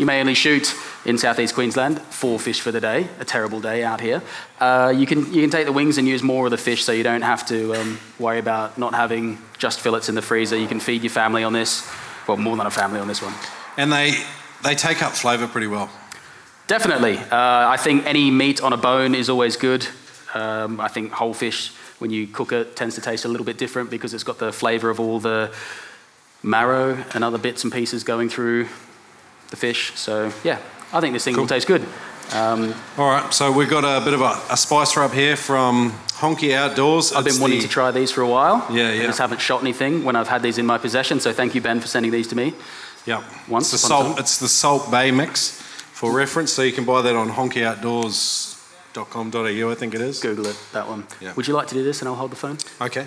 you may only shoot in southeast Queensland four fish for the day, a terrible day out here. Uh, you can you can take the wings and use more of the fish, so you don't have to um, worry about not having just fillets in the freezer. You can feed your family on this, well, more than a family on this one. And they they take up flavour pretty well. Definitely. Uh, I think any meat on a bone is always good. Um, I think whole fish, when you cook it, tends to taste a little bit different because it's got the flavour of all the marrow and other bits and pieces going through the fish. So, yeah, I think this thing will taste good. Um, All right, so we've got a bit of a, a spice rub here from Honky Outdoors. I've been wanting the- to try these for a while. Yeah, I yeah. just haven't shot anything when I've had these in my possession. So thank you, Ben, for sending these to me. Yeah, Once it's the salt. It's the Salt Bay mix for reference. So you can buy that on honkyoutdoors.com.au. I think it is. Google it, that one. Yeah. Would you like to do this and I'll hold the phone? Okay.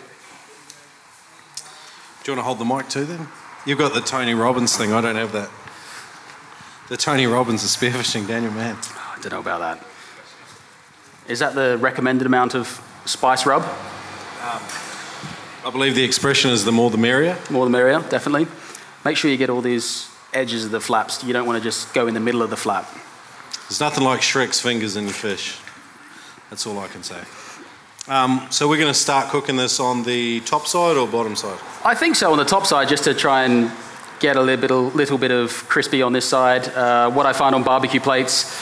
Do you want to hold the mic too then? You've got the Tony Robbins thing. I don't have that. The Tony Robbins is spearfishing, Daniel Man. Oh, I don't know about that. Is that the recommended amount of spice rub? Um, I believe the expression is the more the merrier. More the merrier, definitely. Make sure you get all these edges of the flaps. You don't want to just go in the middle of the flap. There's nothing like Shrek's fingers in your fish. That's all I can say. Um, so we're going to start cooking this on the top side or bottom side? I think so on the top side, just to try and get a little bit, a little bit of crispy on this side. Uh, what I find on barbecue plates,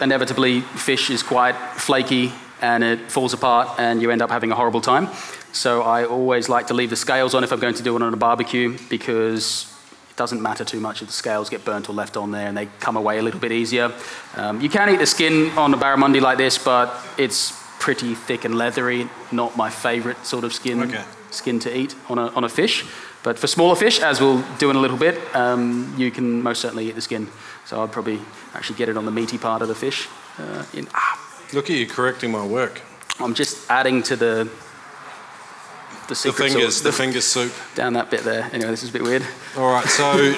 inevitably fish is quite flaky and it falls apart and you end up having a horrible time. So I always like to leave the scales on if I'm going to do it on a barbecue because it doesn't matter too much if the scales get burnt or left on there and they come away a little bit easier. Um, you can eat the skin on a barramundi like this, but it's pretty thick and leathery. Not my favorite sort of skin Okay. skin to eat on a, on a fish. But for smaller fish, as we'll do in a little bit, um, you can most certainly eat the skin. So I'd probably actually get it on the meaty part of the fish. Uh, in, ah, Look at you correcting my work. I'm just adding to the the The fingers, sauce the finger soup. down that bit there. Anyway, this is a bit weird. All right, so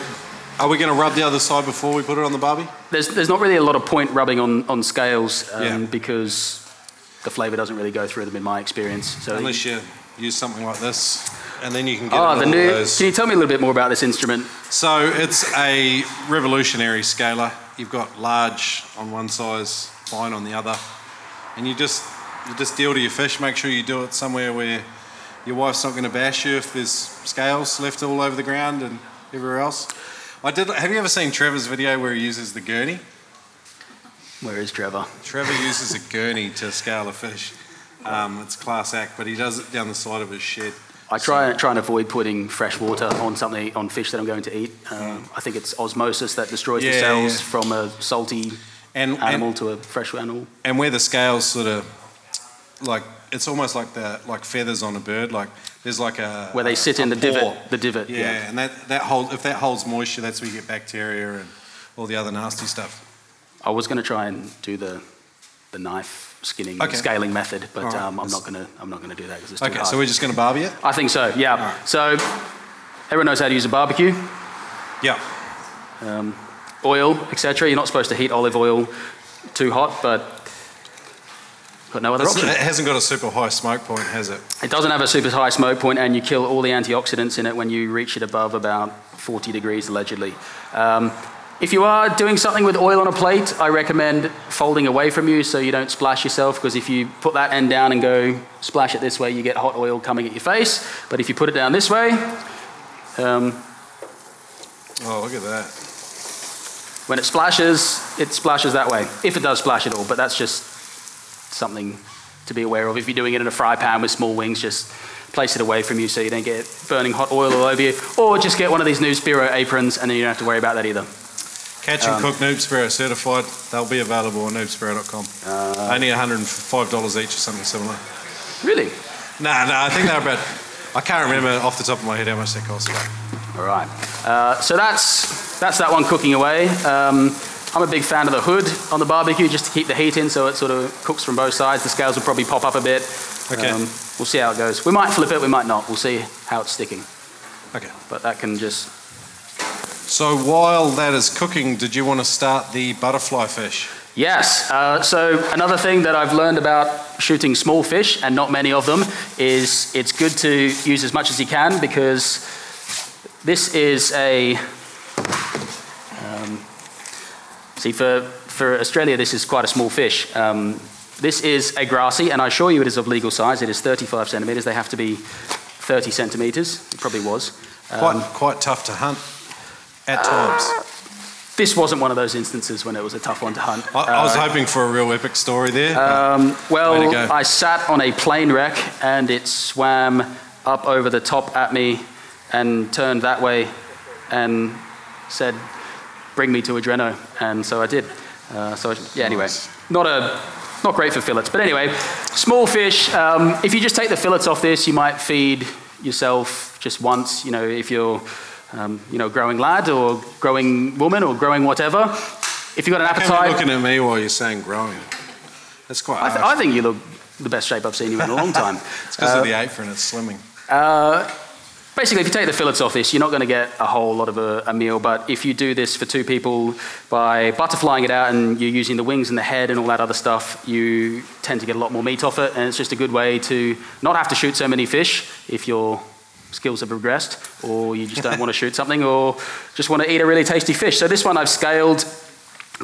are we going to rub the other side before we put it on the barbie? There's, there's not really a lot of point rubbing on, on scales um, Yeah. because the flavour doesn't really go through them in my experience. So Unless you use something like this, and then you can get oh, the new. those. Can you tell me a little bit more about this instrument? So it's a revolutionary scaler. You've got large on one size, fine on the other, and you just you just deal to your fish. Make sure you do it somewhere where your wife's not going to bash you if there's scales left all over the ground and everywhere else. I did. Have you ever seen Trevor's video where he uses the gurney? Where is Trevor? Trevor uses a gurney to scale a fish. Um, it's class act, but he does it down the side of his shed. I try, try and avoid putting fresh water on something on fish that I'm going to eat. Um, I think it's osmosis that destroys the Yeah, cells yeah. from a salty And, animal and to a fresh animal. and where the scales sort of like it's almost like the like feathers on a bird. Like there's like a Where they a- sit in the pore. divot. The divot. Yeah, Yeah. and that that hold if that holds moisture, that's where you get bacteria and all the other nasty stuff. I was going to try and do the the knife skinning Okay. scaling method, but right. um, I'm not going to I'm not going to do that because it's too Okay, hard. so we're just going to barbie it. I think so. Yeah. So everyone knows how to use a barbecue. Yeah. oil, etc. You're not supposed to heat olive oil too hot, but got no other option. it hasn't got a super high smoke point, has it? It doesn't have a super high smoke point, and you kill all the antioxidants in it when you reach it above about 40 degrees, allegedly. Um, if you are doing something with oil on a plate, I recommend folding away from you so you don't splash yourself, because if you put that end down and go splash it this way, you get hot oil coming at your face. But if you put it down this way, um, Oh, look at that. when it splashes, it splashes that way, if it does splash at all. But that's just something to be aware of. If you're doing it in a fry pan with small wings, just place it away from you so you don't get burning hot oil all over you. Or just get one of these new Spearo aprons and then you don't have to worry about that either. Catch Um, and Cook Noob Spearo certified. They'll be available on noobspearo.com. Uh, Only $105 each or something similar. Really? Nah, nah, I think they're about. I can't remember off the top of my head how much they cost. All right. Uh, so that's, that's that one cooking away. Um, I'm a big fan of the hood on the barbecue just to keep the heat in so it sort of cooks from both sides. The scales will probably pop up a bit. Um, Okay. we'll see how it goes. We might flip it, we might not. We'll see how it's sticking. okay. But that can just So while that is cooking, did you want to start the butterfly fish? Yes. Uh, so another thing that I've learned about shooting small fish, and not many of them, is it's good to use as much as you can because this is a. Um, see, for, for Australia, this is quite a small fish. Um, this is a grassy, and I assure you it is of legal size. It is 35 centimetres. They have to be 30 centimetres. It probably was. Quite, quite tough to hunt at times. This wasn't one of those instances when it was a tough one to hunt. I, I was Uh, hoping for a real epic story there. Um, well. I sat on a plane wreck and it swam up over the top at me and turned that way and said, Bring me to Adreno. And so I did. Uh, so yeah, anyway, not a not great for fillets, but anyway, small fish. Um, if you just take the fillets off this, you might feed yourself just once. You know, if you're um, you know growing lad or growing woman or growing whatever. If you've got an appetite, looking at me while you're saying growing? That's quite I, th- I think you look the best shape I've seen you in a long time. It's because of the apron, it's slimming. Basically, if you take the fillets off this, you're not going to get a whole lot of a, a meal. But if you do this for two people by butterflying it out and you're using the wings and the head and all that other stuff, you tend to get a lot more meat off it. And it's just a good way to not have to shoot so many fish if your skills have progressed, or you just don't want to shoot something, or just want to eat a really tasty fish. So this one I've scaled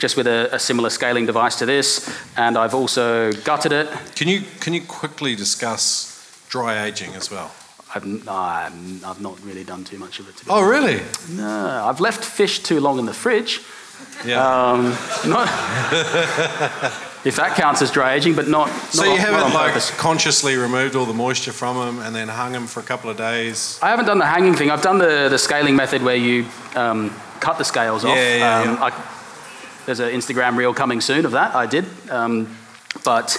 just with a, a similar scaling device to this, and I've also gutted it. Can you can you quickly discuss dry aging as well? I've, I'm, I've not really done too much of it. To be Oh, really? No, I've left fish too long in the fridge. Yeah. Um, not if that counts as dry aging, but not. so not you on- haven't like purpose. consciously removed all the moisture from them and then hung them for a couple of days? I haven't done the hanging thing. I've done the, the scaling method where you um, cut the scales off. Yeah, yeah, um, yeah. I, there's an Instagram reel coming soon of that. I did, um, but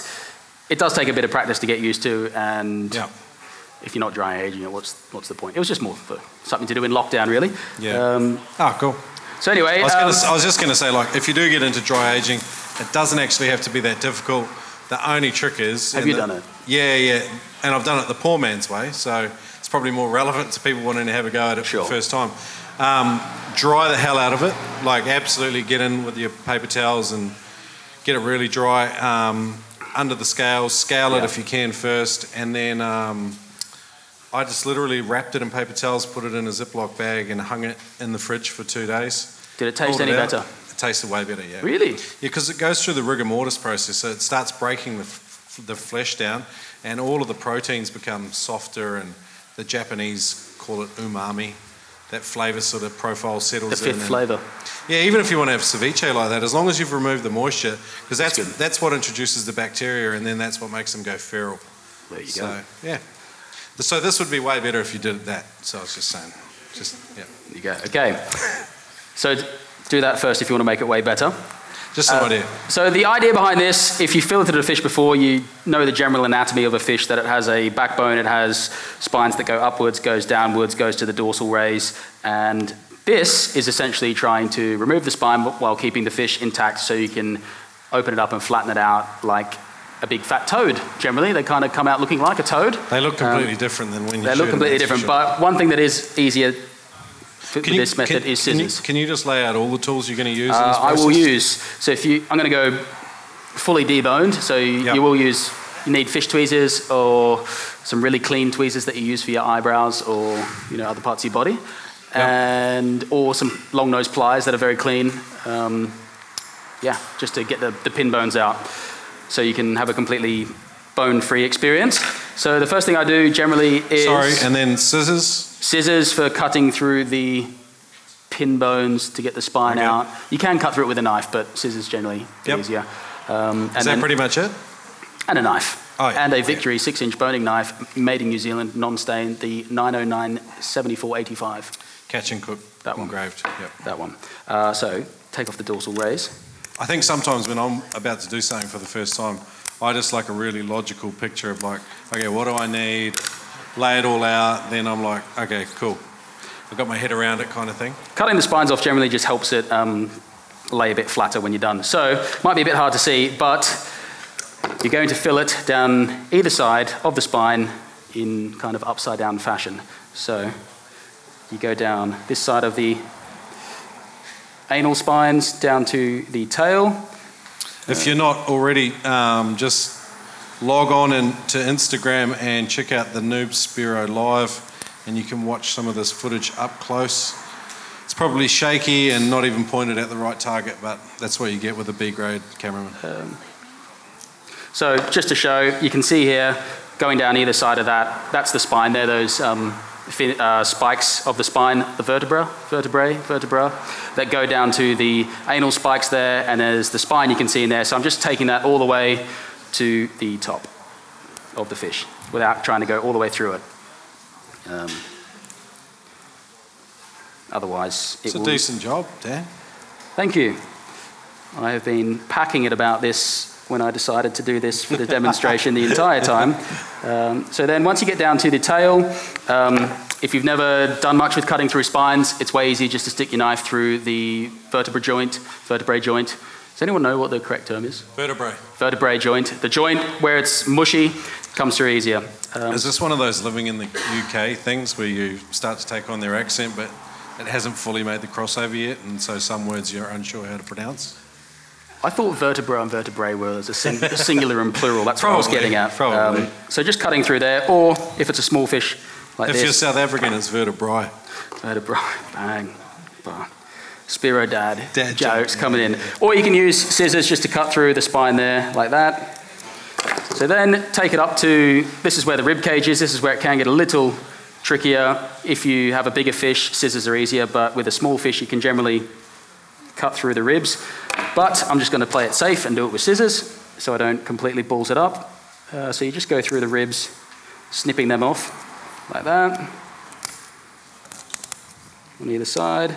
it does take a bit of practice to get used to. And Yeah. If you're not dry aging it, what's what's the point? It was just more for something to do in lockdown, really. Yeah. Um, Oh, cool. so anyway, I was, um, gonna, s- I was just going to say, like, if you do get into dry aging, it doesn't actually have to be that difficult. The only trick is. Have you the- done it? Yeah, yeah. And I've done it the poor man's way, so it's probably more relevant to people wanting to have a go at it Sure. for the first time. Um, dry the hell out of it. Like, absolutely get in with your paper towels and get it really dry. Um, under the scales, scale it if you can first, and then. I just literally wrapped it in paper towels, put it in a Ziploc bag, and hung it in the fridge for two days. did it taste any it better? It tasted way better, yeah. Really? Yeah, because it goes through the rigor mortis process, so it starts breaking the, f- the flesh down, and all of the proteins become softer, and the Japanese call it umami. That flavour sort of profile The settles in. fifth flavour. Yeah, even if you want to have ceviche like that, as long as you've removed the moisture, because that's good. that's what introduces the bacteria, and then that's what makes them go feral. There you so go. yeah, so this would be way better if you did that. So I was just saying, just yeah, There you go. Okay. So do that first if you want to make it way better. just an uh, idea. So the idea behind this, if you filleted a fish before, you know the general anatomy of a fish, that it has a backbone, it has spines that go upwards, goes downwards, goes to the dorsal rays, and this is essentially trying to remove the spine while keeping the fish intact so you can open it up and flatten it out like a big fat toad. Generally, they kind of come out looking like a toad. They look completely different than when you They look completely different, sure. but one thing that is easier for with this method is can you- scissors. Can you, just lay out all the tools you're going to use? in Uh, I will use, so if you, I'm going to go fully deboned, so you, Yep. you will use, you need fish tweezers or some really clean tweezers that you use for your eyebrows or, you know, other parts of your body. And, or some long nose pliers that are very clean. Um, yeah, just to get the, the pin bones out so you can have a completely bone free experience. So the first thing I do generally is Sorry, and then scissors. scissors for cutting through the pin bones to get the spine Okay. out. You can cut through it with a knife, but scissors generally Yep. easier. Um, and, Is that then- pretty much it? and a knife. Oh, yeah. And a Victory six-inch boning knife made in New Zealand, non-stain, the 909 7485. Catch and cook. That one. Engraved. Yep. That one. Uh, so take off the dorsal rays. I think sometimes when I'm about to do something for the first time, I just like a really logical picture of like, okay, what do I need? Lay it all out. Then I'm like, okay, cool. I've got my head around it, kind of thing. Cutting the spines off generally just helps it um, lay a bit flatter when you're done. So, might be a bit hard to see, but you're going to fillet down either side of the spine in kind of upside down fashion. So, you go down this side of the anal spines down to the tail. If you're not already, um, just log on in, to Instagram and check out the Noob Spearo live, and you can watch some of this footage up close. It's probably shaky and not even pointed at the right target, but that's what you get with a B grade cameraman. So, just to show, you can see here going down either side of that, that's the spine there, those um, fin- uh, spikes of the spine, the vertebra, vertebrae, vertebra, that go down to the anal spikes there, and there's the spine you can see in there. So, I'm just taking that all the way to the top of the fish without trying to go all the way through it. Um, otherwise, it It's a decent job, Dan. Thank you. I have been packing it about this when I decided to do this for the demonstration the entire time. Um, so then once you get down to the tail, um, if you've never done much with cutting through spines, it's way easier just to stick your knife through the vertebra joint, vertebrae joint. Does anyone know what the correct term is? Vertebrae. Vertebrae joint. The joint where it's mushy comes through easier. Um, Is this one of those living in the UK things where you start to take on their accent, but it hasn't fully made the crossover yet, and so some words you're unsure how to pronounce? I thought vertebra and vertebrae were as a, sing- singular and plural. That's what I was getting at. Um, probably. so just cutting through there, or if it's a small fish like If you're this, South African, it's vertebrae. Vertebrae, bang, bang. Spearo dad, Dad jokes joke, coming in. Or you can use scissors just to cut through the spine there, like that. So then take it up to this is where the rib cage is. This is where it can get a little trickier. If you have a bigger fish, scissors are easier, but with a small fish, you can generally cut through the ribs. But I'm just going to play it safe and do it with scissors so I don't completely balls it up. Uh, so you just go through the ribs, snipping them off like that on either side.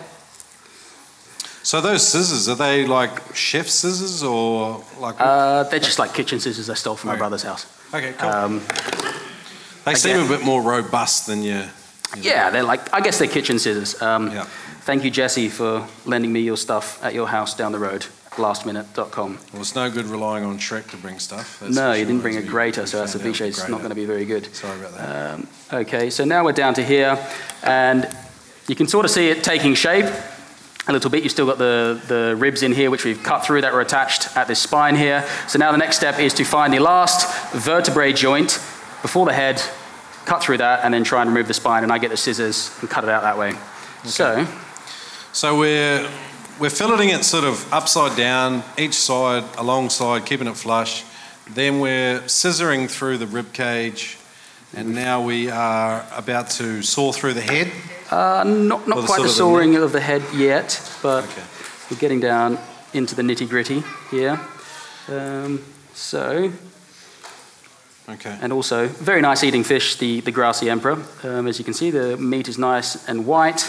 So those scissors, are they like chef scissors or like? Uh, they're just like kitchen scissors I stole from my brother's house. okay, cool. Um, they seem a bit more robust than your. yeah, they're like, I guess they're kitchen scissors. Um, Yeah. Thank you, Jesse, for lending me your stuff at your house down the road, lastminute.com. Well, it's no good relying on Shrek to bring stuff. that's No, for you didn't bring a as grater, so out ceviche is not going to be very good. Sorry about that. Um, okay, so now we're down to here, and you can sort of see it taking shape a little bit. You've still got the, the ribs in here, which we've cut through that were attached at this spine here. So now the next step is to find the last vertebrae joint before the head, cut through that, and then try and remove the spine. And I get the scissors and cut it out that way. So, So we're we're filleting it sort of upside down, each side, alongside, keeping it flush. Then we're scissoring through the rib cage, and now we are about to saw through the head. uh, not, not the quite sort the of the sawing of the head yet, but Okay. we're getting down into the nitty gritty here. Um, so, Okay. And also, very nice eating fish, the, the grassy emperor. Um, as you can see, the meat is nice and white,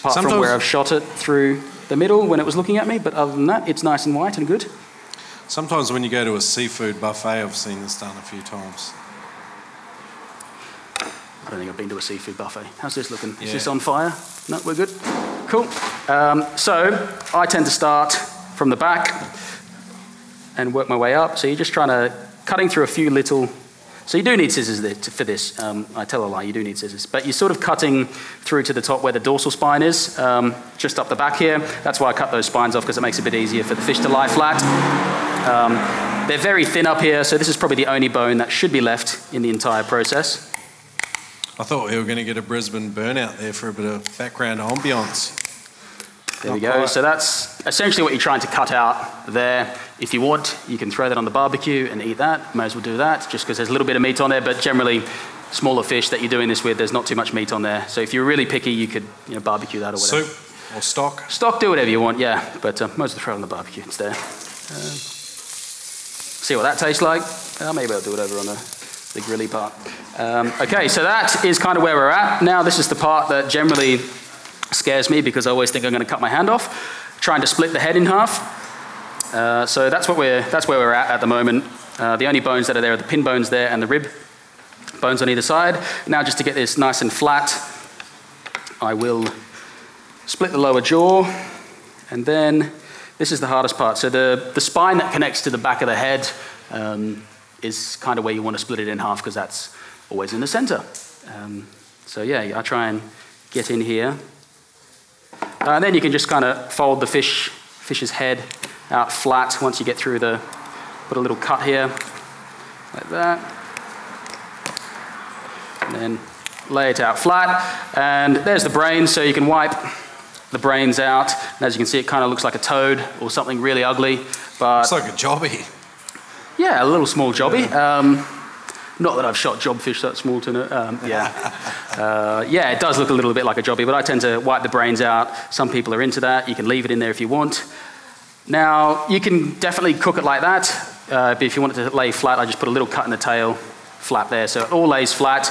apart from where I've shot it through the middle when it was looking at me. But other than that, it's nice and white and good. Sometimes when you go to a seafood buffet, I've seen this done a few times. I don't think I've been to a seafood buffet. How's this looking? Is this on fire? No, we're good. Cool. Um, so I tend to start from the back and work my way up. So you're just trying to cutting through a few little. So you do need scissors for this. Um, I tell a lie, you do need scissors, but you're sort of cutting through to the top where the dorsal spine is, um, just up the back here. That's why I cut those spines off because it makes it a bit easier for the fish to lie flat. Um, they're very thin up here, so this is probably the only bone that should be left in the entire process. I thought we were going to get a Brisbane burnout there for a bit of background ambience. There we go. So that's essentially what you're trying to cut out there. If you want, you can throw that on the barbecue and eat that. May as well do that, just because there's a little bit of meat on there. But generally, smaller fish that you're doing this with, there's not too much meat on there. So if you're really picky, you could you know, barbecue that or whatever. Soup or stock. Stock, do whatever you want, yeah. But uh, most of the throw it on the barbecue instead. Um, see what that tastes like. Uh, maybe I'll do it over on the, the grilly part. Um, okay, so that is kind of where we're at. Now, this is the part that generally scares me because I always think I'm going to cut my hand off, trying to split the head in half. Uh, so that's, what we're, that's where we're at at the moment. Uh, the only bones that are there are the pin bones there and the rib bones on either side. Now, just to get this nice and flat, I will split the lower jaw, and then this is the hardest part. So the, the spine that connects to the back of the head um, is kind of where you want to split it in half because that's always in the center. Um, so yeah, I try and get in here. Uh, and then you can just kind of fold the fish, fish's head out flat once you get through the, put a little cut here, like that. And then lay it out flat. And there's the brain, so you can wipe the brains out. And as you can see, it kind of looks like a toad or something really ugly. But It's like a jobby. yeah, a little small jobby. Um, not that I've shot jobfish that small to know. Um, yeah. Uh, yeah, it does look a little bit like a jobby, but I tend to wipe the brains out. Some people are into that. You can leave it in there if you want. Now, you can definitely cook it like that, uh, but if you want it to lay flat, I just put a little cut in the tail, flap there, so it all lays flat.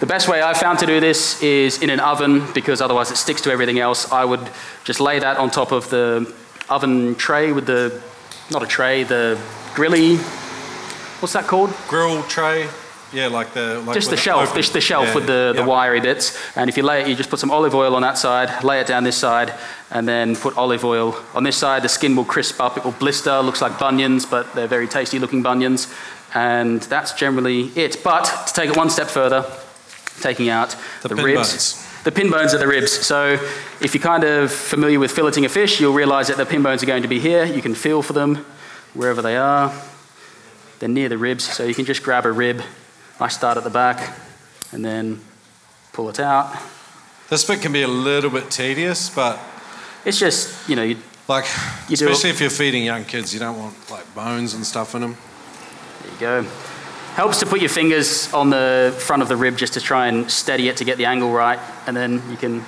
The best way I've found to do this is in an oven, because otherwise it sticks to everything else. I would just lay that on top of the oven tray with the, not a tray, the grilly, what's that called? Grill tray. Yeah, like the like just the shelf, open- the, shelf yeah, with the, the wiry bits. And if you lay it, you just put some olive oil on that side, lay it down this side, and then put olive oil on this side. The skin will crisp up, it will blister, looks like bunions, but they're very tasty looking bunions. And that's generally it. But to take it one step further, taking out The the, ribs. bones. The pin bones are the ribs. So if you're kind of familiar with filleting a fish, you'll realize that the pin bones are going to be here. You can feel for them wherever they are. They're near the ribs, so you can just grab a rib. I start at the back and then pull it out. This bit can be a little bit tedious, but It's just, you know, you, like You especially if you're feeding young kids, you don't want like bones and stuff in them. there you go. Helps to put your fingers on the front of the rib just to try and steady it to get the angle right, and then you can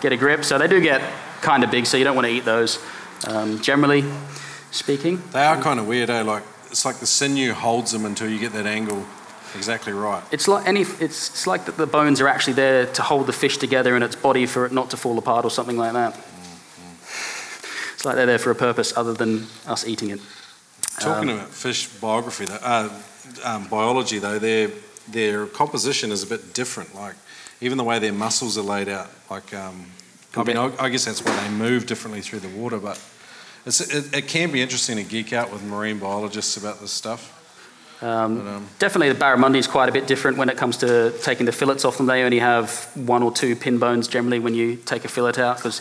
get a grip. So they do get kind of big, so you don't want to eat those. Um, generally speaking, They are kind of weird, eh? Like it's like the sinew holds them until you get that angle exactly right. it's like any, it's, it's like that the bones are actually there to hold the fish together in its body for it not to fall apart or something like that. It's like they're there for a purpose other than us eating it. Talking Um, about fish biography, though, uh, um, biology though, their their composition is a bit different. Like even the way their muscles are laid out. Like um, I mean, I, I guess that's why they move differently through the water. But it's, it, it can be interesting to geek out with marine biologists about this stuff. Um, But, um, Definitely, the barramundi is quite a bit different when it comes to taking the fillets off them. They only have one or two pin bones generally when you take a fillet out, because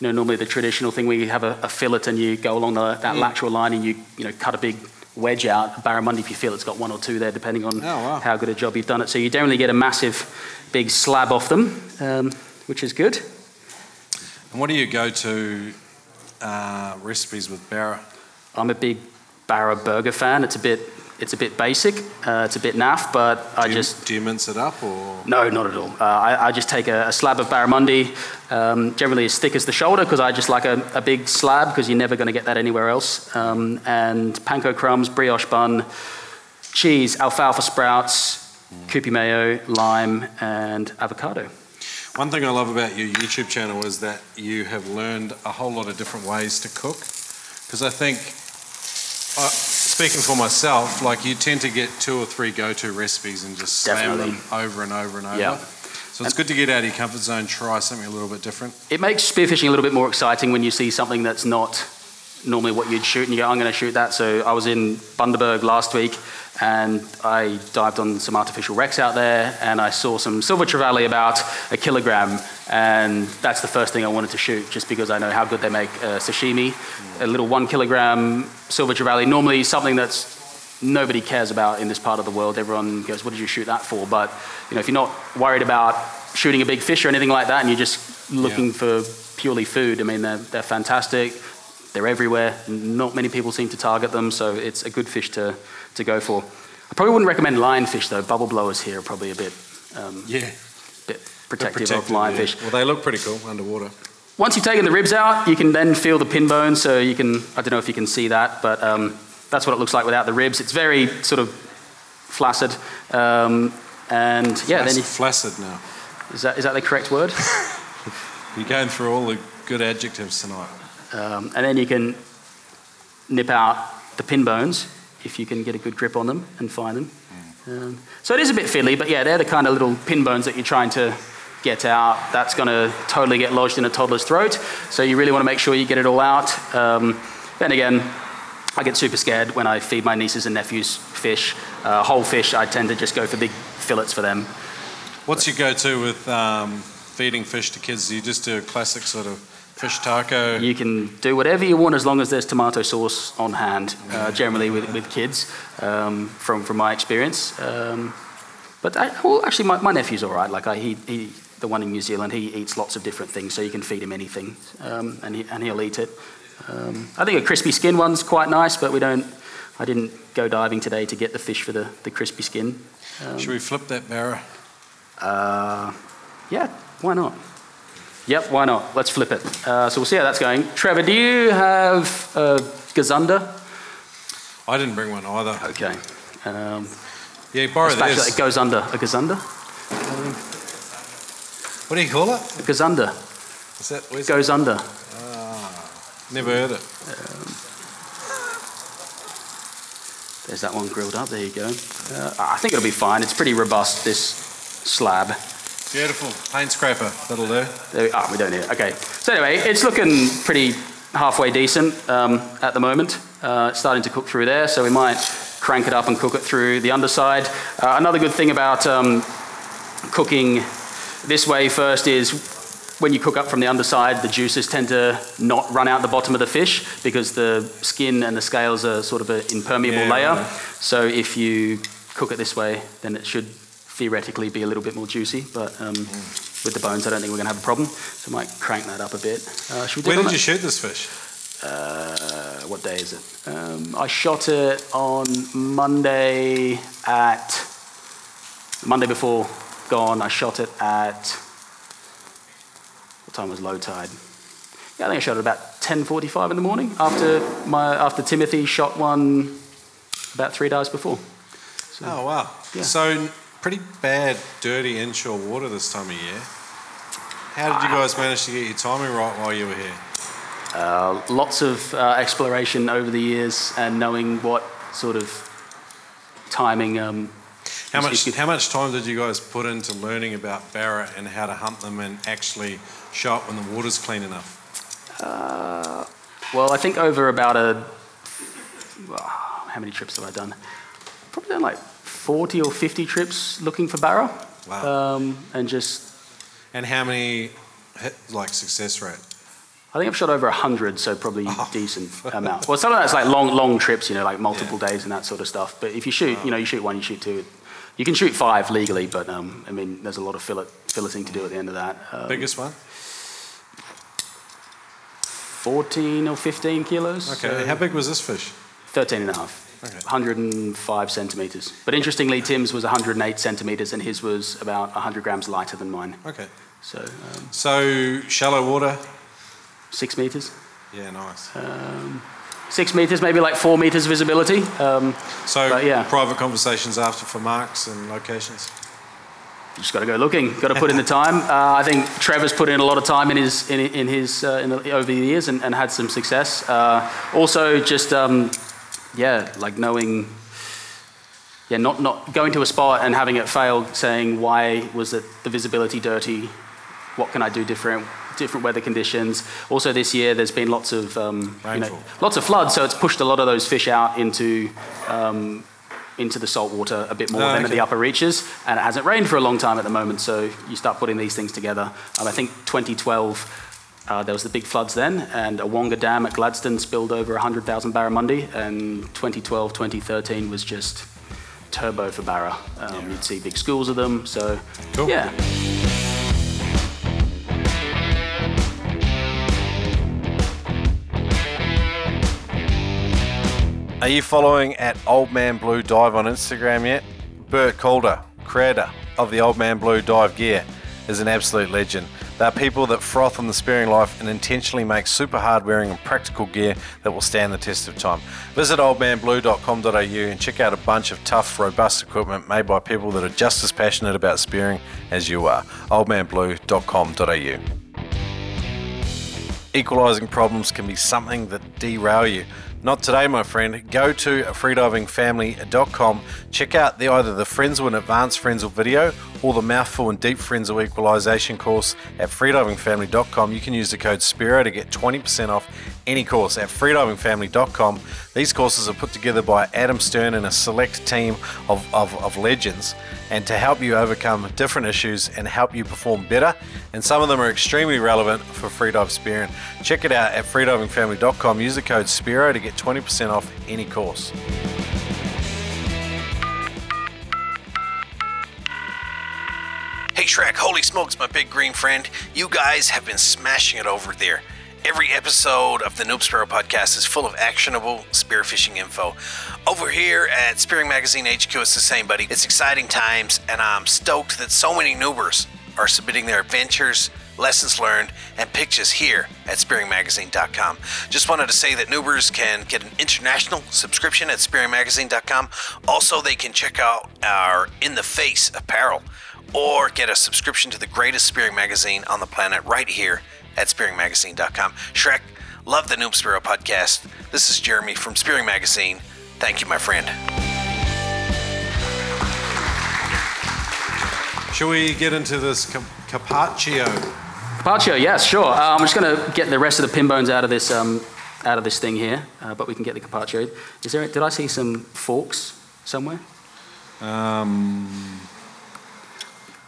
you know normally the traditional thing where you have a, a fillet and you go along the, that lateral line and you you know cut a big wedge out. A barramundi, if you feel it's got one or two there, depending on Oh, wow. how good a job you've done it. So you generally get a massive, big slab off them, um, which is good. and what do you go to uh, recipes with barra? I'm a big barra burger fan. It's a bit it's a bit basic. Uh, it's a bit naff, but I you, just do you mince it up or? No, not at all. Uh, I, I just take a, a slab of barramundi, um, generally as thick as the shoulder, because I just like a, a big slab, because you're never going to get that anywhere else. Um, and panko crumbs, brioche bun, cheese, alfalfa sprouts, kewpie mayo, lime, and avocado. One thing I love about your YouTube channel is that you have learned a whole lot of different ways to cook. Because I think, speaking for myself, like you tend to get two or three go-to recipes and just slam Definitely. them over and over and over. Yeah. So it's good to get out of your comfort zone, try something a little bit different. It makes spearfishing a little bit more exciting when you see something that's not normally what you'd shoot, and you go, I'm going to shoot that. So I was in Bundaberg last week, and I dived on some artificial wrecks out there, and I saw some silver trevally about a kilogram, and that's the first thing I wanted to shoot, just because I know how good they make uh, sashimi. A little one kilogram silver trevally, normally something that's nobody cares about in this part of the world. Everyone goes, "What did you shoot that for?" But you know, if you're not worried about shooting a big fish or anything like that, and you're just looking for purely food, I mean, they're, they're fantastic. They're everywhere. Not many people seem to target them, so it's a good fish to, to go for. I probably wouldn't recommend lionfish though. Bubble blowers here are probably a bit, um, Yeah. bit protective, of lionfish. Well, they look pretty cool underwater. Once you've taken the ribs out, you can then feel the pin bone. So you can, I don't know if you can see that, but um, that's what it looks like without the ribs. It's very sort of flaccid. Um, and yeah, then Flaccid, you, flaccid now. is, that, is that the correct word? You're going through all the good adjectives tonight. Um, and then you can nip out the pin bones if you can get a good grip on them and find them. Um, so it is a bit fiddly, but yeah, they're the kind of little pin bones that you're trying to get out. That's going to totally get lodged in a toddler's throat. So you really want to make sure you get it all out. Um, then again, I get super scared when I feed my nieces and nephews fish. Uh, whole fish, I tend to just go for big fillets for them. What's your go-to with um, feeding fish to kids? Do you just do a classic sort of fish taco? You can do whatever you want as long as there's tomato sauce on hand, uh, generally with, with kids, um, from, from my experience. Um, but I, well, actually, my, my nephew's all right. Like I, he, he, the one in New Zealand, he eats lots of different things, so you can feed him anything, um, and, he, and he'll eat it. Um, I think a crispy skin one's quite nice, but we don't. I didn't go diving today to get the fish for the, the crispy skin. Should we flip that barra? Uh, yeah, why not? Yep, why not? Let's flip it. Uh, so we'll see how that's going. Trevor, do you have a gazunder? I didn't bring one either. Okay. Um, Yeah, borrow this. it goes under. A gazunder? What do you call it? A gazunder Is that where's goes under. Never heard it. There's that one grilled up. There you go. Uh, I think it'll be fine. It's pretty robust. This slab. Beautiful. Paint scraper. That'll do. There we, ah, we don't need it. Okay. So anyway, it's looking pretty halfway decent um, at the moment. Uh, it's starting to cook through there, so we might crank it up and cook it through the underside. Uh, another good thing about um, cooking this way first is when you cook up from the underside, the juices tend to not run out the bottom of the fish because the skin and the scales are sort of an impermeable Yeah, layer. right. So if you cook it this way, then it should theoretically be a little bit more juicy. But um, with the bones, I don't think we're going to have a problem. So I might crank that up a bit. Uh, should we Where did you shoot this fish? Uh, what day is it? Um, I shot it on Monday at Monday before gone. I shot it at what time was low tide? Yeah, I think I shot it about 10:45 in the morning after my after Timothy shot one about three days before. Oh, wow. Yeah. So, pretty bad, dirty inshore water this time of year. How did you guys manage to get your timing right while you were here? Uh, lots of uh, exploration over the years and knowing what sort of timing. Um, How much, how much time did you guys put into learning about barra and how to hunt them and actually show up when the water's clean enough? Uh, well, I think over about a. well, How many trips have I done? Probably done like 40 or 50 trips looking for barra. Wow. Um, and just, And how many hit, like success rate? I think I've shot over 100, so probably Oh. decent amount. Well, some of that's like long, long trips, you know, like multiple days and that sort of stuff. But if you shoot, you know, you shoot one, you shoot two. You can shoot five legally, but um, I mean, there's a lot of fillet, filleting to do at the end of that. Um, Biggest one? 14 or 15 kilos. Okay. so- how big was this fish? 13 and a half. Okay. 105 centimeters. But interestingly, Tim's was 108 centimeters and his was about 100 grams lighter than mine. Okay. So um, So, shallow water? six meters. Yeah, nice. Six meters, maybe like four meters visibility. Um, So, yeah. private conversations after for marks and locations? just got to go looking. Got to put in the time. Uh, I think Trevor's put in a lot of time in his in, in his uh, in the, over the years and, and had some success. Uh, also, just um, yeah, like knowing. Yeah, not, not going to a spot and having it fail, saying why was it the visibility dirty? What can I do different? Different weather conditions. Also, this year there's been lots of um, you know, lots of floods, so it's pushed a lot of those fish out into um, into the salt water a bit more Oh, than at okay. the upper reaches, and it hasn't rained for a long time at the moment. So you start putting these things together. Um, I think 2012 uh, there was the big floods then, and Awoonga Dam at Gladstone spilled over 100,000 barramundi, and 2012 2013 was just turbo for barra. Um, You'd see big schools of them. So Cool. yeah. Are you following at Old Man Blue Dive on Instagram yet? Bert Calder, creator of the Old Man Blue Dive gear, is an absolute legend. They're people that froth on the spearing life and intentionally make super hard wearing and practical gear that will stand the test of time. Visit oldmanblue.com.au and check out a bunch of tough, robust equipment made by people that are just as passionate about spearing as you are. oldmanblue.com.au. Equalising problems can be something that derail you. Not today, my friend. Go to freedivingfamily.com. Check out the either the Frenzel and Advanced Frenzel video or the Mouthful and Deep Frenzel Equalisation course at freedivingfamily.com. You can use the code SPEARO to get 20% off any course at freedivingfamily.com. These courses are put together by Adam Stern and a select team of, of, of legends and to help you overcome different issues and help you perform better. And some of them are extremely relevant for freedive spearing. Check it out at freedivingfamily.com. Use the code SPEARO to get 20% off any course. Hey Shrek, holy smokes, my big green friend. You guys have been smashing it over there. Every episode of the Noob Spearo podcast is full of actionable spearfishing info. Over here at Spearing Magazine HQ, it's the same, buddy. It's exciting times, and I'm stoked that so many noobers are submitting their adventures, lessons learned, and pictures here at spearingmagazine.com. Just wanted to say that noobers can get an international subscription at spearingmagazine.com. Also, they can check out our In the Face apparel or get a subscription to the greatest spearing magazine on the planet right here at spearingmagazine.com. Shrek, Love the Noob Spearo podcast. This is Jeremy from Spearing Magazine. Thank you, my friend. Shall we get into this ca- carpaccio? Carpaccio, yes, sure. Uh, I'm just going to get the rest of the pin bones out of this, um, out of this thing here, uh, but we can get the carpaccio. Is there? Did I see some forks somewhere? Um,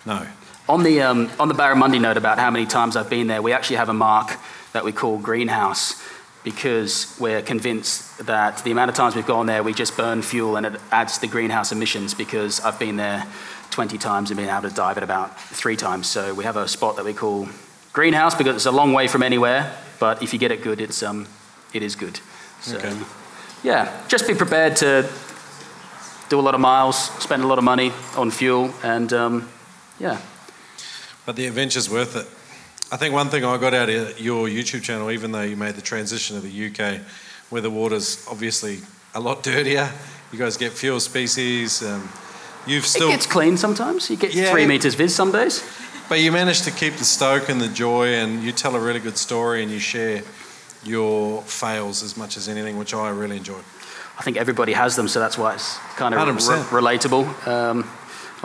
no. On the, um, on the Barramundi note about how many times I've been there, we actually have a mark that we call greenhouse because we're convinced that the amount of times we've gone there, we just burn fuel and it adds to the greenhouse emissions because I've been there 20 times and been able to dive it about three times. So we have a spot that we call greenhouse because it's a long way from anywhere, but if you get it good, it's, um, it is good. So, Okay. yeah, just be prepared to do a lot of miles, spend a lot of money on fuel, and um, yeah. But the adventure's worth it. I think one thing I got out of your YouTube channel, even though you made the transition to the UK, where the water's obviously a lot dirtier, you guys get fewer species. Um, you've still, it gets clean sometimes. You get Yeah. three meters viz some days. but you manage to keep the stoke and the joy, and you tell a really good story, and you share your fails as much as anything, which I really enjoy. I think everybody has them, so that's why it's kind of 100%. relatable. Um,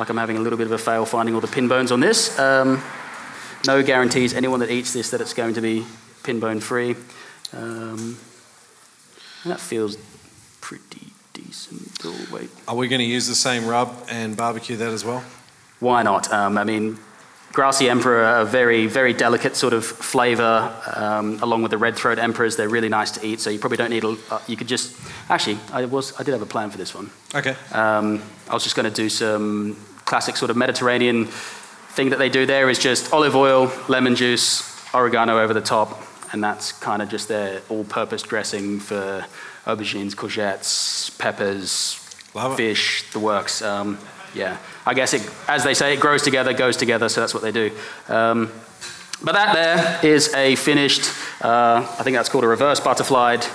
like I'm having a little bit of a fail finding all the pin bones on this. Um, no guarantees anyone that eats this that it's going to be pin bone free. Um, that feels pretty decent. Oh, wait. Are we going to use the same rub and barbecue that as well? Why not? Um, I mean, grassy emperor are a very, very delicate sort of flavour, um, along with the red throat emperors. They're really nice to eat, so you probably don't need. A, uh, you could just actually, I was, I did have a plan for this one. Okay. Um, I was just going to do some classic sort of Mediterranean thing that they do there is just olive oil, lemon juice, oregano over the top, and that's kind of just their all-purpose dressing for aubergines, courgettes, peppers, Love it. fish, the works. Um, yeah, I guess it, as they say, it grows together, goes together, so that's what they do. Um, but that there is a finished, uh, I think that's called a reverse butterflied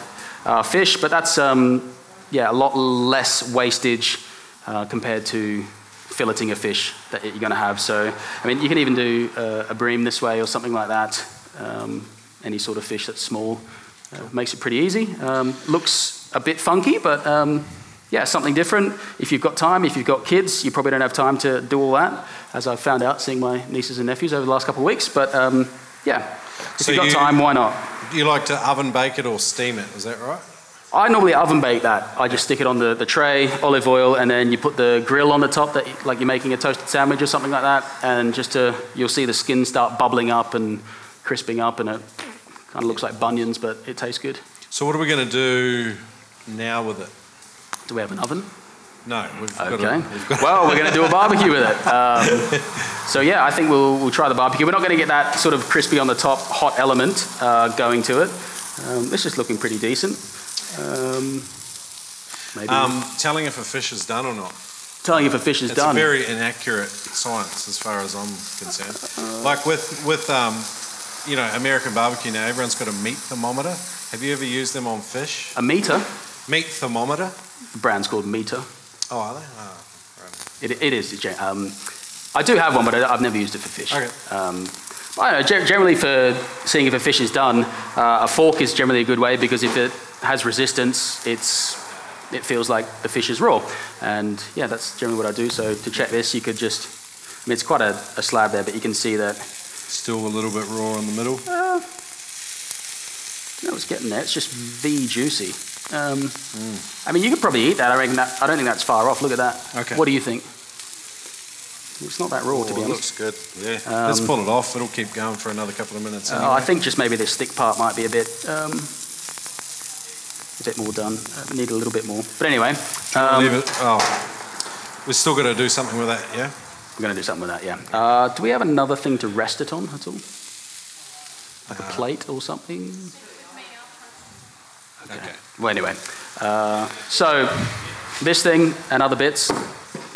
uh, fish, but that's um, yeah a lot less wastage uh, compared to filleting a fish that you're going to have. So I mean, you can even do uh, a bream this way or something like that. Um, any sort of fish that's small uh, makes it pretty easy. Um, looks a bit funky, but um, yeah, something different. If you've got time, if you've got kids, you probably don't have time to do all that, as I've found out seeing my nieces and nephews over the last couple of weeks. But um, yeah, if So you've got you- time, why not? Do you like to oven bake it or steam it, is that right? I normally oven bake that. I just stick it on the, the tray, olive oil, and then you put the grill on the top, that like you're making a toasted sandwich or something like that. And just to, you'll see the skin start bubbling up and crisping up, and it kind of looks like bunions, but it tastes good. So what are we going to do now with it? Do we have an oven? No, we've got Okay. to, Well, we're going to do a barbecue with it. Um, so yeah, I think we'll, we'll try the barbecue. We're not going to get that sort of crispy on the top hot element uh, going to it. Um, this is looking pretty decent. Um, maybe um, telling if a fish is done or not. telling if a fish is It's done. a very inaccurate science as far as I'm concerned. like with with um, you know American barbecue now, everyone's got a meat thermometer. Have you ever used them on fish? a meter. Meat thermometer? The brand's called Meter. Oh, are they? Oh, right. It, it is. Um, I do have one, but I, I've never used it for fish. Okay. Um, I don't know, generally for seeing if a fish is done, uh, a fork is generally a good way because if it has resistance, it's, it feels like the fish is raw. And yeah, that's generally what I do. So to check this, you could just, I mean, it's quite a, a slab there, but you can see that, Still a little bit raw in the middle. no, it's getting there. It's just V juicy. Um, I mean, you could probably eat that. I reckon that, I don't think that's far off. Look at that. Okay. What do you think? It's not that raw, to be Oh, it honest. looks good. Yeah. Let's pull it off. It'll keep going for another couple of minutes. Uh. I think just maybe this thick part might be a bit, um, a bit more done. Uh, we need a little bit more. But anyway, um, Leave it. Oh, We're still going to do something with that. Yeah. we're going to do something with that. Yeah. Uh, do we have another thing to rest it on at all? Like a plate or something? Okay. Well, anyway, uh, so this thing and other bits,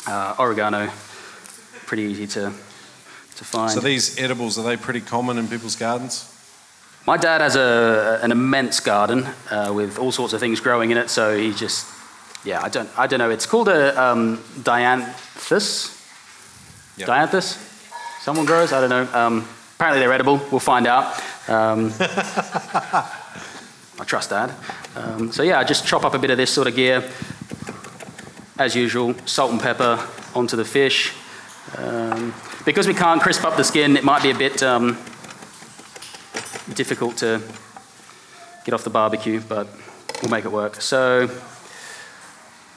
uh, oregano, pretty easy to to find. So these edibles are they pretty common in people's gardens? My dad has a, an immense garden uh, with all sorts of things growing in it, so he just, yeah, I don't, I don't know. It's called a um, dianthus. Yep. Dianthus? Someone grows? I don't know. Um, apparently they're edible. We'll find out. Um, I trust Dad. Um, so yeah, I just chop up a bit of this sort of gear. As usual, salt and pepper onto the fish. Um, because we can't crisp up the skin, it might be a bit um, difficult to get off the barbecue, but we'll make it work. So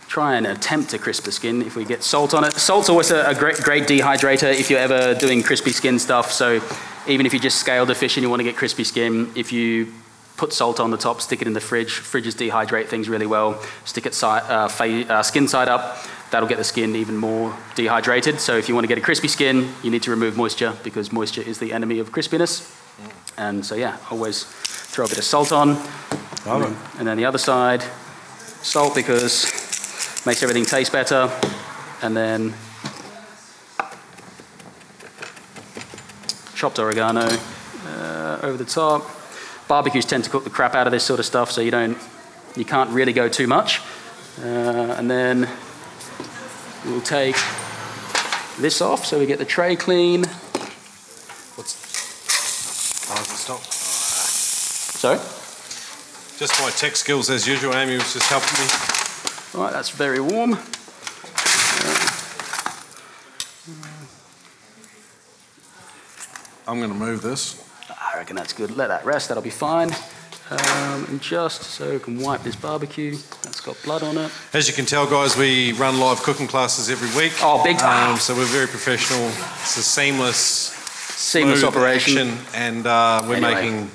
try and attempt to crisp the skin if we get salt on it. Salt's always a, a great, great dehydrator if you're ever doing crispy skin stuff. So even if you just scale the fish and you want to get crispy skin, if you put salt on the top, stick it in the fridge. Fridges dehydrate things really well. Stick it uh, fa- uh, skin side up. That'll get the skin even more dehydrated. So if you want to get a crispy skin, you need to remove moisture because moisture is the enemy of crispiness. And so yeah, always throw a bit of salt on. Love it. And then the other side, salt because makes everything taste better. And then chopped oregano uh, over the top. Barbecues tend to cook the crap out of this sort of stuff, so you don't, you can't really go too much. Uh, and then we'll take this off so we get the tray clean. What's. Oh, is it stop? Sorry? Just my tech skills as usual. Amy was just helping me. All right, that's very warm. I'm going to move this. I reckon that's good. Let that rest, that'll be fine. Um, and just so we can wipe this barbecue, that's got blood on it. As you can tell, guys, we run live cooking classes every week. Oh, big time. Um, so we're very professional. It's a seamless, Seamless operation. and uh, we're Anyway. making,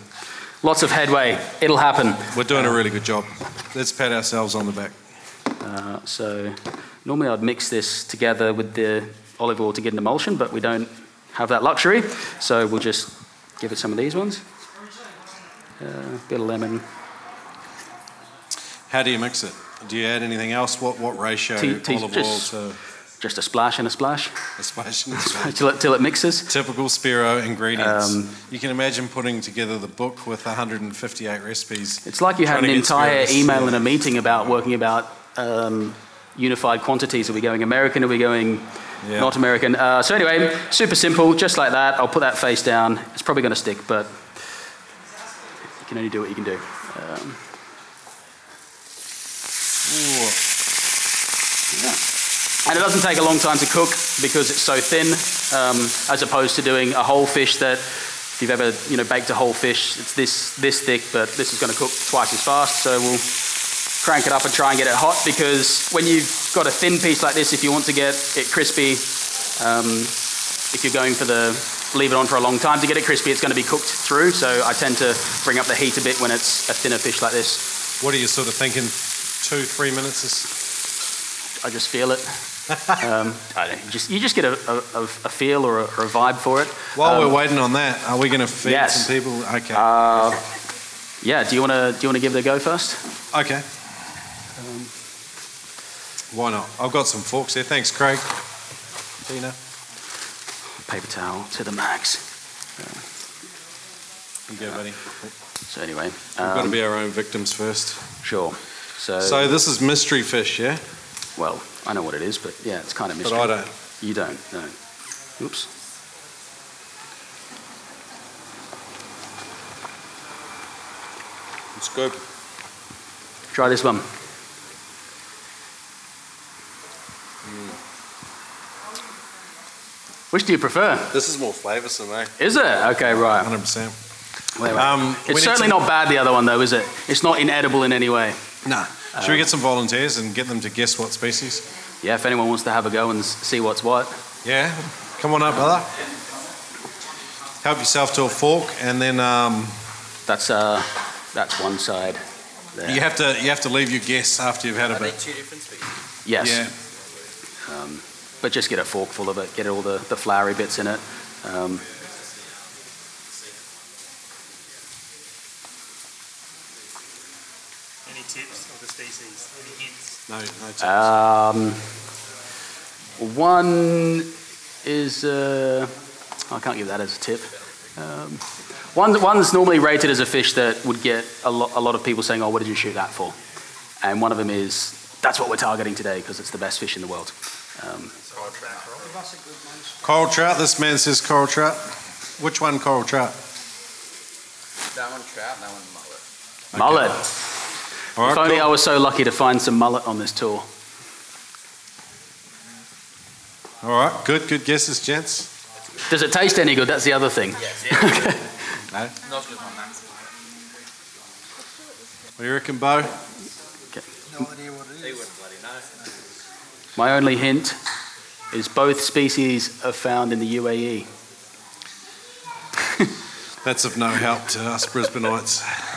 Lots of headway. It'll happen. we're doing a really good job. Let's pat ourselves on the back. Uh, so normally I'd mix this together with the olive oil to get an emulsion, but we don't have that luxury. So we'll just give it some of these ones. Uh, bit of lemon. How do you mix it? Do you add anything else? What what ratio olive oil to Just a splash and a splash a splash? and till it, till it mixes. Typical Spearo ingredients. Um, you can imagine putting together the book with 158 recipes. It's like you had an entire spirits, email yeah. and a meeting about working about um, unified quantities. Are we going American? Are we going Yeah. not American? Uh, so anyway, super simple, just like that. I'll put that face down. It's probably going to stick, but you can only do what you can do. Um, and it doesn't take a long time to cook because it's so thin, um, as opposed to doing a whole fish that. If you've ever, you know, baked a whole fish, it's this this thick, but this is going to cook twice as fast. So we'll crank it up and try and get it hot because when you've got a thin piece like this, if you want to get it crispy, um, if you're going for the leave it on for a long time to get it crispy, it's going to be cooked through. So I tend to bring up the heat a bit when it's a thinner fish like this. What are you sort of thinking? Two, three minutes is I just feel it. Um, I don't know, you just you just get a, a, a feel or a, or a vibe for it. While Um, we're waiting on that, are we going to feed yes. some people? Okay. Uh, yeah. Do you want to do you want to give it a go first? okay. Why not? I've got some forks here. Thanks, Craig. Tina. Paper towel to the max. You go, buddy. So anyway, We've got to um, be our own victims first. sure. So, So this is mystery fish, yeah? well, I know what it is, but yeah, it's kind of But. I don't. You don't, no. Oops. It's good. Try this one. Which do you prefer? This is more flavoursome, eh? Is it? Okay, right. 100%. Wait, wait. Um, it's certainly to- not bad, the other one, though, is it? It's not inedible in any way. Nah. Should we get some volunteers and get them to guess what species? Yeah, if anyone wants to have a go and see what's what. Yeah? Come on up, brother. Help yourself to a fork, and then um, That's, uh, that's one side. There. you have to you have to leave your guess after you've had a Are they bit. two different species? Yes. Yeah. Um, but just get a fork full of it, get all the, the floury bits in it. Um, Any tips of the species? Any hints? No, no. tips. Um, one is, uh, I can't give that as a tip. Um, one, one's normally rated as a fish that would get a, lo- a lot of people saying, oh, what did you shoot that for? And one of them is, that's what we're targeting today because it's the best fish in the world. Um, coral trout. This man says coral trout. Which one, coral trout? That one trout, that one mullet. Mullet. All right, if only cool. I was so lucky to find some mullet on this tour. All right, good, good guesses, gents. Does it taste any good? That's the other thing. No? What do you reckon, Bo? My only hint is both species are found in the. UAE. That's of no help to us Brisbaneites.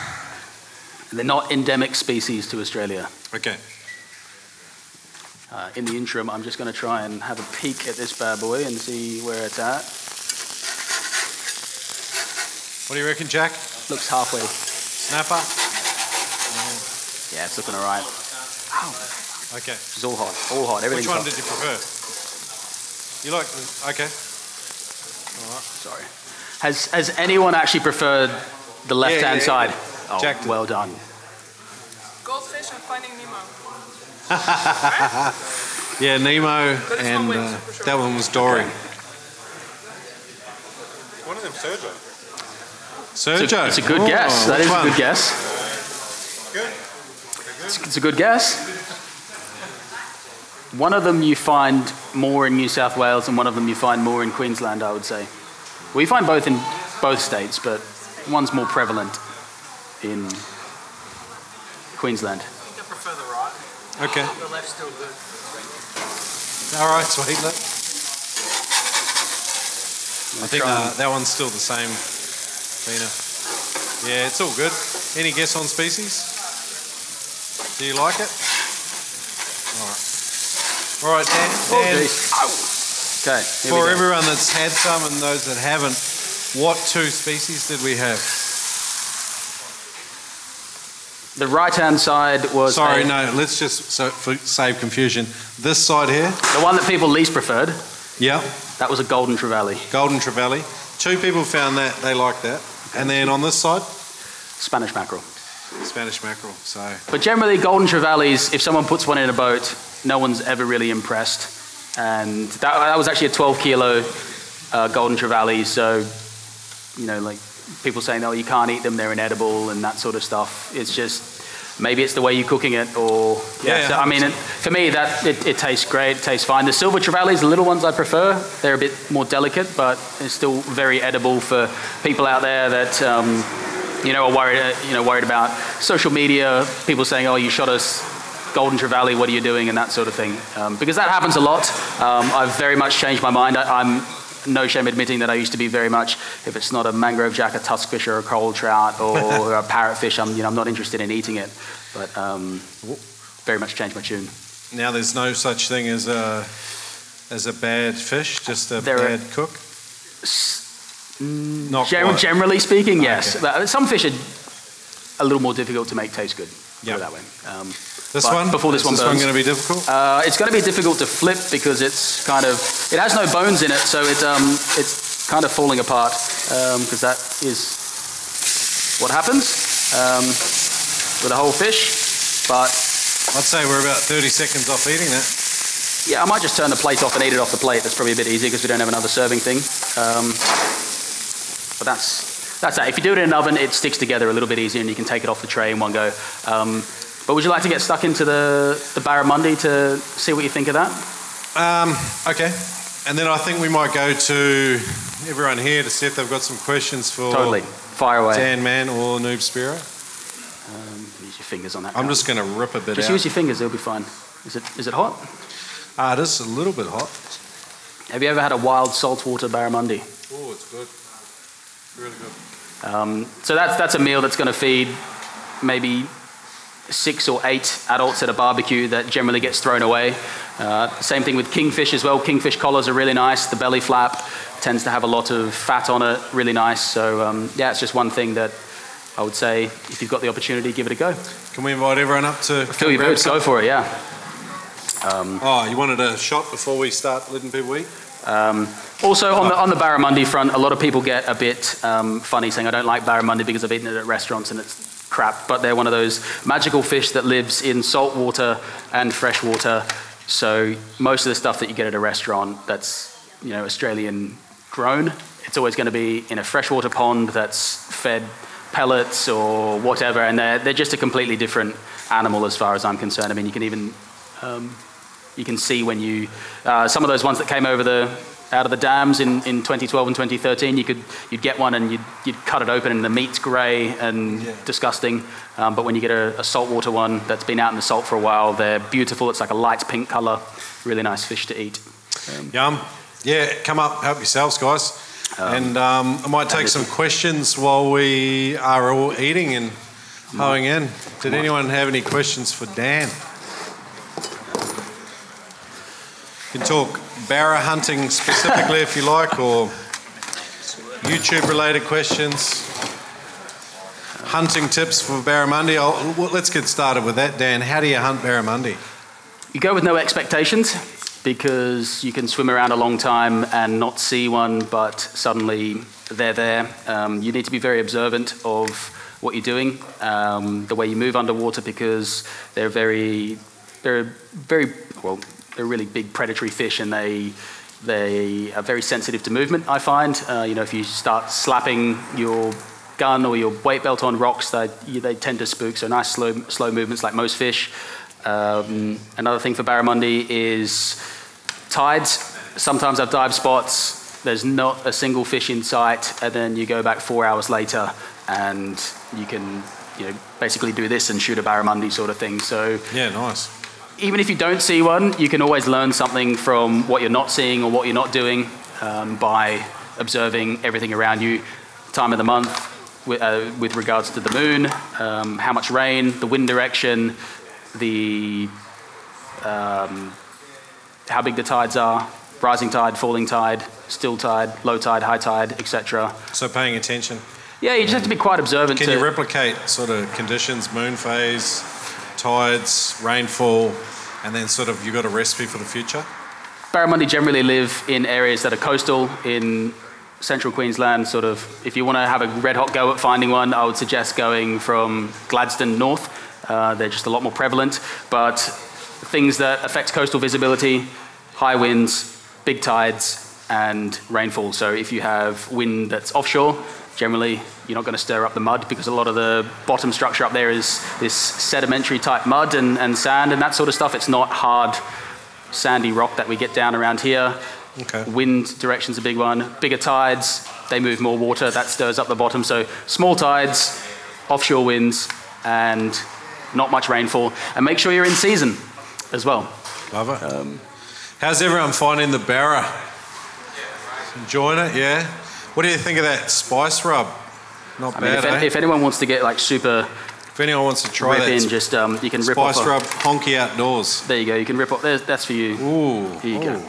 They're not endemic species to Australia. Okay. Uh, in the interim, I'm just going to try and have a peek at this bad boy and see where it's at. What do you reckon, Jack? Looks halfway. Snapper? Yeah, it's looking all right. Okay. It's all hot. All hot. Everything's Which one hot. did you prefer? You like the, okay. Sorry. Has, has anyone actually preferred the left-hand yeah, side? Oh, Jack did. well done. Goldfish and Finding Nemo. Yeah, Nemo this one and uh, sure. that one was Dory. One of them Sergio. Sergio. It's a, it's a good Oh, guess. That which is a good guess. Good. It's, it's a good guess. One of them you find more in New South Wales, and one of them you find more in Queensland. I would say. We find both in both states, but one's more prevalent in Queensland. I think I prefer the right. Okay. The left's still good. All right, sweet. Look. I think uh, that one's still the same, Tina. Yeah, it's all good. Any guess on species? Do you like it? All right. All right, Dan. Oh, Dan. Okay. for everyone that's had some and those that haven't, what two species did we have? The right-hand side was Sorry, a- no. Let's just so for save confusion. This side here. the one that people least preferred. Yeah. That was a golden trevally, Golden trevally. Two people found that they liked that, and then on this side, Spanish mackerel. Spanish mackerel. So But generally, golden trevallies, if someone puts one in a boat, no one's ever really impressed. And that, that was actually a 12 kilo uh, golden trevally. So, you know, like people saying, oh, you can't eat them, they're inedible, and that sort of stuff. It's just maybe it's the way you're cooking it, or yeah. Yeah, so, I mean, it, for me, that it, it tastes great, it tastes fine. The silver trevallies, the little ones, I prefer. They're a bit more delicate, but it's still very edible for people out there that. Um, you know, are worried, uh, you know, worried about social media, people saying, "Oh, you shot us golden trevally. What are you doing?" and that sort of thing. Um, because that happens a lot. Um, I've very much changed my mind. I, I'm no shame admitting that I used to be very much, if it's not a mangrove jack, a tuskfish, or a coral trout, or a parrotfish, I'm, you know, I'm not interested in eating it. But um, very much changed my tune. now there's no such thing as a as a bad fish, just a There are- bad cook. Not Gen- generally speaking, yes. Okay. But some fish are a little more difficult to make taste good. Yep. that way. Um, This but one. before this is one this one going to be difficult? Uh, it's going to be difficult to flip because it's kind of it has no bones in it, so it um, it's kind of falling apart because that is what happens um, with a whole fish. But I'd say we're about 30 seconds off eating that. yeah, I might just turn the plate off and eat it off the plate. That's probably a bit easier because we don't have another serving thing. Um, but that's that's that. If you do it in an oven, it sticks together a little bit easier, and you can take it off the tray in one go. Um, but would you like to get stuck into the the barramundi to see what you think of that? Um, okay. And then I think we might go to everyone here to see if they've got some questions for Totally. Fire away. Dan Man or Noob Spearo. Use your fingers on that. I'm guy. just going to rip a bit Just out. use your fingers, it'll be fine. Is it, is it hot? Ah, it is a little bit hot. Have you ever had a wild saltwater barramundi? Oh, it's good. Really good. Um, so that's, that's a meal that's going to feed maybe six or eight adults at a barbecue that generally gets thrown away. Uh, same thing with kingfish as well. Kingfish collars are really nice. The belly flap tends to have a lot of fat on it, really nice. So um, yeah, it's just one thing that I would say if you've got the opportunity, give it a go. Can we invite everyone up to Fill your boots, go for it, yeah. Oh, you wanted a shot before we start letting people eat? Um, also, on the, on the barramundi front, a lot of people get a bit um, funny saying, I don't like barramundi because I've eaten it at restaurants and it's crap. But they're one of those magical fish that lives in salt water and fresh water. So most of the stuff that you get at a restaurant that's you know Australian grown, it's always going to be in a freshwater pond that's fed pellets or whatever, and they're, they're just a completely different animal as far as I'm concerned. I mean, you can even um, you can see when you uh, some of those ones that came over the out of the dams in, in 2012 and 2013, you could you'd get one and you'd, you'd cut it open and the meat's grey and disgusting. Um, but when you get a, a saltwater one that's been out in the salt for a while, they're beautiful. It's like a light pink colour, really nice fish to eat. Yum. Yeah, come up, help yourselves, guys. and um, I might take some questions while we are all eating and hoeing in. Did anyone have any questions for Dan? You can talk barra hunting specifically if you like, or YouTube related questions. Hunting tips for barramundi. Well, let's get started with that, Dan. How do you hunt barramundi? You go with no expectations because you can swim around a long time and not see one, but suddenly they're there. Um, you need to be very observant of what you're doing, um, the way you move underwater, because they're very, they're very well, they're really big predatory fish, and they they are very sensitive to movement. I find, uh, you know, if you start slapping your gun or your weight belt on rocks, they, they tend to spook. So nice slow slow movements like most fish. Um, another thing for barramundi is tides. Sometimes I've dive spots. There's not a single fish in sight, and then you go back four hours later, and you can, you know, basically do this and shoot a barramundi sort of thing. So Yeah, nice. Even if you don't see one, you can always learn something from what you're not seeing or what you're not doing um, by observing everything around you. Time of the month, with, uh, with regards to the moon, um, how much rain, the wind direction, the um, how big the tides are, rising tide, falling tide, still tide, low tide, high tide, etc. So paying attention. Yeah, you just have to be quite observant. Can to, you replicate sort of conditions, moon phase, tides, rainfall, and then sort of you've got a recipe for the future? Barramundi generally live in areas that are coastal in central Queensland. Sort of, if you want to have a red hot go at finding one, I would suggest going from Gladstone north. Uh, they're just a lot more prevalent. But things that affect coastal visibility, high winds, big tides, and rainfall. So if you have wind that's offshore, generally you're not going to stir up the mud because a lot of the bottom structure up there is this sedimentary type mud and, and sand and that sort of stuff. It's not hard sandy rock that we get down around here. Okay. Wind direction's a big one. Bigger tides, they move more water, that stirs up the bottom. So small tides, offshore winds, and not much rainfall. And make sure you're in season as well. Love it. How's everyone finding the barra? Enjoying it, yeah? What do you think of that spice rub? Not I mean, bad, if, eh? if anyone wants to get like super If anyone wants to try rip that in, just um, you can rip spice off. a- rub honky outdoors. There you go. You can rip off. There's, that's for you. Ooh. Here you go.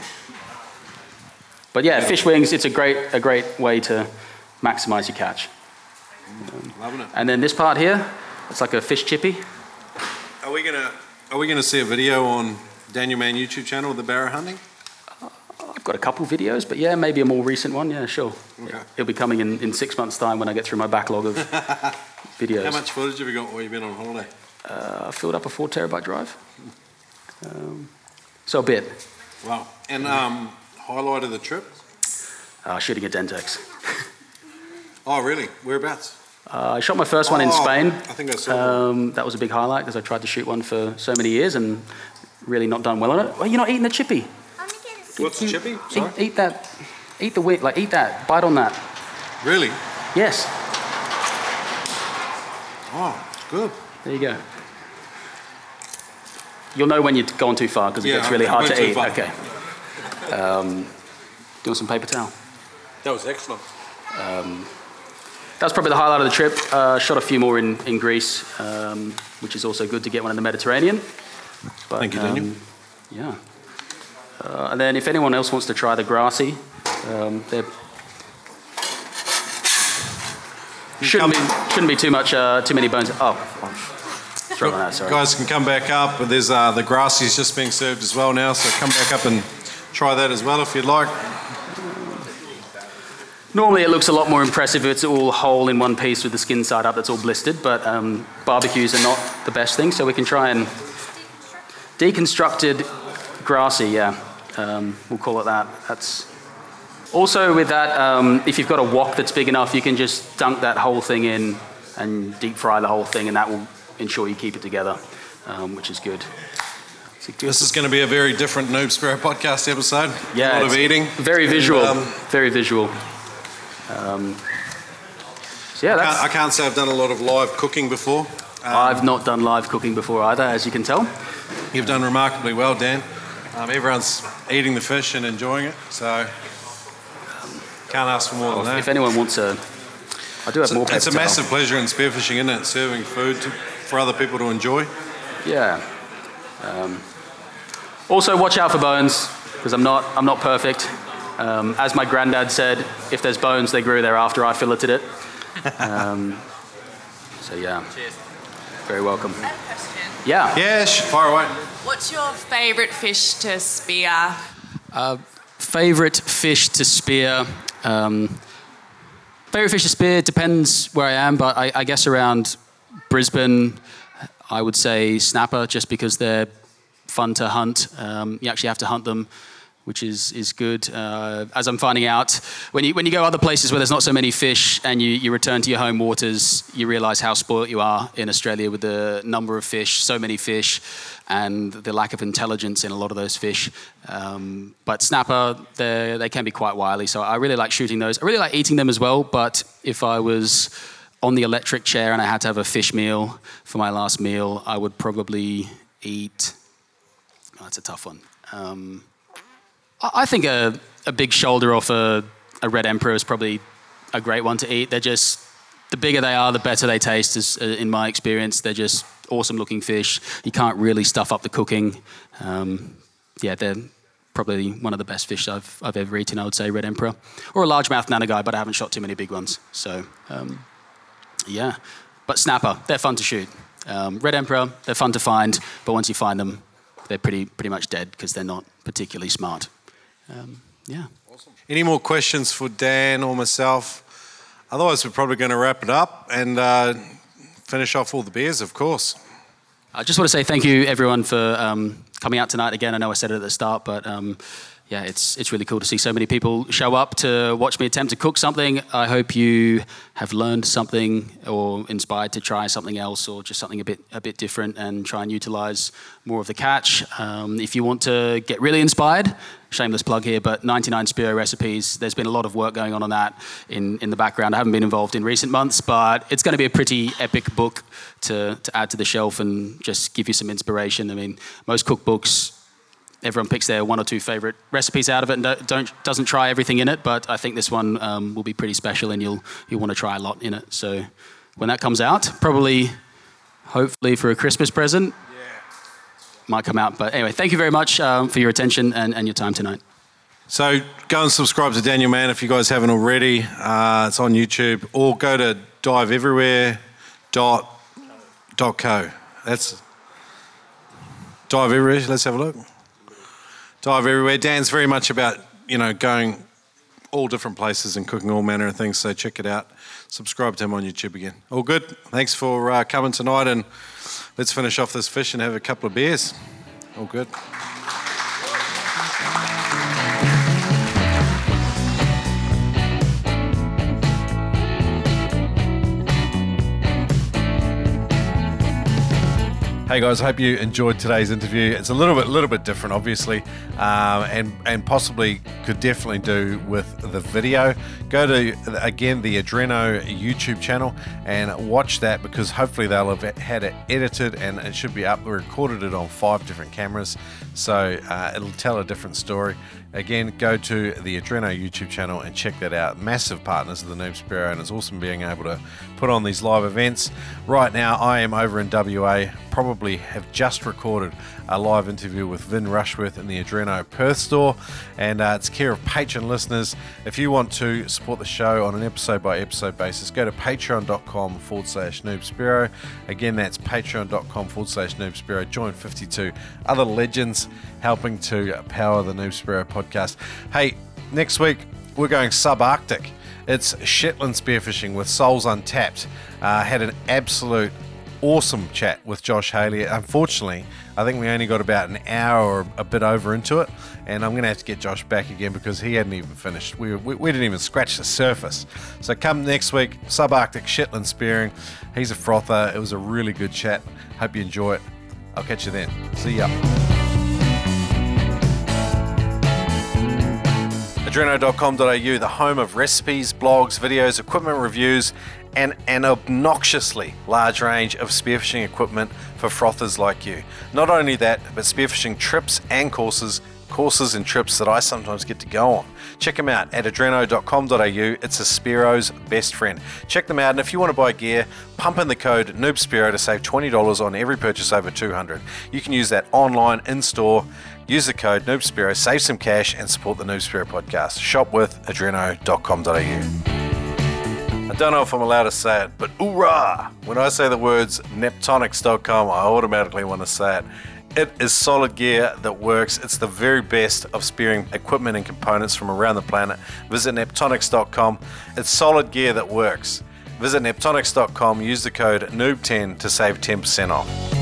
But yeah, fish wings. It's a great a great way to maximise your catch. Loving it. And then this part here, it's like a fish chippy. Are we gonna are we gonna see a video on Daniel Mann YouTube channel of the barra hunting? I've got a couple videos, but yeah, maybe a more recent one. Yeah, sure. Okay. It'll be coming in, in six months' time when I get through my backlog of videos. How much footage have you got while you've been on holiday? Uh, I filled up a four terabyte drive. Um, so a bit. Wow. And um, highlight of the trip? Uh, shooting a Dentex. Oh, really? Whereabouts? Uh, I shot my first one in Oh, Spain. I think I saw that. Um, that was a big highlight because I tried to shoot one for so many years and really not done well on it. Well, you're not eating the chippy. What's the chippy? Eat, Sorry. eat that. Eat the wheat. Like eat that. Bite on that. Really? Yes. Oh, good. There you go. You'll know when you've gone too far because it Yeah, gets really hard to eat. far. Okay. Um, do you want some paper towel? That was excellent. Um, that's probably the highlight of the trip. Uh, shot a few more in, in Greece, um, which is also good to get one in the Mediterranean. But, Thank you, Daniel. um, yeah. Uh, and then if anyone else wants to try the grassy, um, they're shouldn't be, shouldn't be too much, uh, too many bones. Oh, throw that out, sorry. Guys can come back up, but there's uh, the grassy's just being served as well now, so come back up and try that as well if you'd like. Normally, it looks a lot more impressive if it's all whole in one piece with the skin side up that's all blistered, but um, barbecues are not the best thing, so we can try and. Deconstructed grassy, yeah, um, we'll call it that. That's. Also, with that, um, if you've got a wok that's big enough, you can just dunk that whole thing in and deep fry the whole thing, and that will ensure you keep it together, um, which is good. It's a good- This is going to be a very different Noob Spearo podcast episode. Yeah, a lot of eating. Very And, visual. um, very visual. Um, so yeah, I that's. can't- I can't say I've done a lot of live cooking before. I've not done live cooking before either, as you can tell. You've done remarkably well, Dan. Um, everyone's eating the fish and enjoying it, so can't ask for more than that. If anyone wants a, I do have It's a, more paper it's a towel. massive pleasure in spearfishing, isn't it? Serving food to, for other people to enjoy. Yeah. Um, also, watch out for bones because I'm not I'm not perfect. Um, as my granddad said, if there's bones, they grew there after I filleted it. Um, so yeah. Cheers. Very welcome. I have a question. Yeah. Yeah, sh- far away. What's your favourite fish to spear? Uh, Favorite fish to spear. Um, favorite fish to spear depends where I am, but I, I guess around Brisbane, I would say snapper, just because they're fun to hunt. Um, you actually have to hunt them, which is is good. Uh, as I'm finding out, when you when you go other places where there's not so many fish and you, you return to your home waters, you realise how spoilt you are in Australia with the number of fish, so many fish, and the lack of intelligence in a lot of those fish. Um, but snapper, they they can be quite wily, so I really like shooting those. I really like eating them as well. But if I was on the electric chair and I had to have a fish meal for my last meal, I would probably eat. Oh, that's a tough one. Um, I think a, a big shoulder off a, a red emperor is probably a great one to eat. They're just the bigger they are, the better they taste. Is, uh, in my experience, they're just awesome looking fish. You can't really stuff up the cooking. Um, yeah, they're probably one of the best fish I've, I've ever eaten. I would say red emperor or a largemouth nannygai, but I haven't shot too many big ones. So um, yeah, but snapper, they're fun to shoot. Um, red emperor, they're fun to find, but once you find them, they're pretty pretty much dead because they're not particularly smart. Um, yeah. Any more questions for Dan or myself? Otherwise, we're probably going to wrap it up and uh, finish off all the beers, of course. I just want to say thank you, everyone, for um, coming out tonight again. I know I said it at the start, but um, yeah, it's, it's really cool to see so many people show up to watch me attempt to cook something. I hope you have learned something or inspired to try something else or just something a bit, a bit different and try and utilize more of the catch. Um, if you want to get really inspired, shameless plug here, but 99 Spearo recipes, there's been a lot of work going on on that in, in the background. I haven't been involved in recent months, but it's going to be a pretty epic book to, to add to the shelf and just give you some inspiration. I mean, most cookbooks, everyone picks their one or two favorite recipes out of it and don't, don't doesn't try everything in it, but I think this one um, will be pretty special and you'll, you'll want to try a lot in it. So when that comes out, probably, hopefully for a Christmas present, might come out. But anyway, thank you very much um, for your attention and, and your time tonight. So go and subscribe to Daniel Man if you guys haven't already. Uh, it's on YouTube. Or go to diveeverywhere.co. That's Dive Everywhere. Let's have a look. Dive Everywhere. Dan's very much about, you know, going all different places and cooking all manner of things. So check it out. Subscribe to him on YouTube again. All good. Thanks for uh, coming tonight and let's finish off this fish and have a couple of beers. All good. Hey guys, I hope you enjoyed today's interview. It's a little bit, a little bit different, obviously, um, and and possibly could definitely do with the video. Go to again the Adreno YouTube channel and watch that because hopefully they'll have had it edited and it should be up. We recorded it on five different cameras, so uh, it'll tell a different story. Again, go to the Adreno YouTube channel and check that out. Massive partners of the Noob Spearo, and it's awesome being able to put on these live events. Right now, I am over in WA. Probably have just recorded a live interview with Vin Rushworth in the Adreno Perth store, and uh, it's care of patron listeners. If you want to support the show on an episode by episode basis, go to patreon.com forward slash Noob. Again, that's patreon.com forward slash Noob. Join 52 other legends helping to power the Noob Spearo podcast. Hey, next week we're going subarctic. It's Shetland spearfishing with Souls Untapped. Uh, had an absolute awesome chat with Josh Haley. Unfortunately, I think we only got about an hour or a bit over into it, and I'm going to have to get Josh back again because he hadn't even finished. We, we, we didn't even scratch the surface. So come next week, subarctic Shetland spearing. He's a frother. It was a really good chat. Hope you enjoy it. I'll catch you then. See ya. Adreno.com.au, the home of recipes, blogs, videos, equipment reviews, and an obnoxiously large range of spearfishing equipment for frothers like you. Not only that, but spearfishing trips and courses, courses and trips that I sometimes get to go on. Check them out at adreno.com.au. It's a Spearo's best friend. Check them out, and if you want to buy gear, pump in the code NoobSpearo to save $20 on every purchase over 200 You can use that online, in store. Use the code NoobSpearo, save some cash, and support the Noob Spearo podcast. Shop with adreno.com.au. I don't know if I'm allowed to say it, but hoorah! When I say the words neptonics.com, I automatically want to say it. It is solid gear that works. It's the very best of spearing equipment and components from around the planet. Visit neptonics.com. It's solid gear that works. Visit neptonics.com, use the code NOOB10 to save 10% off.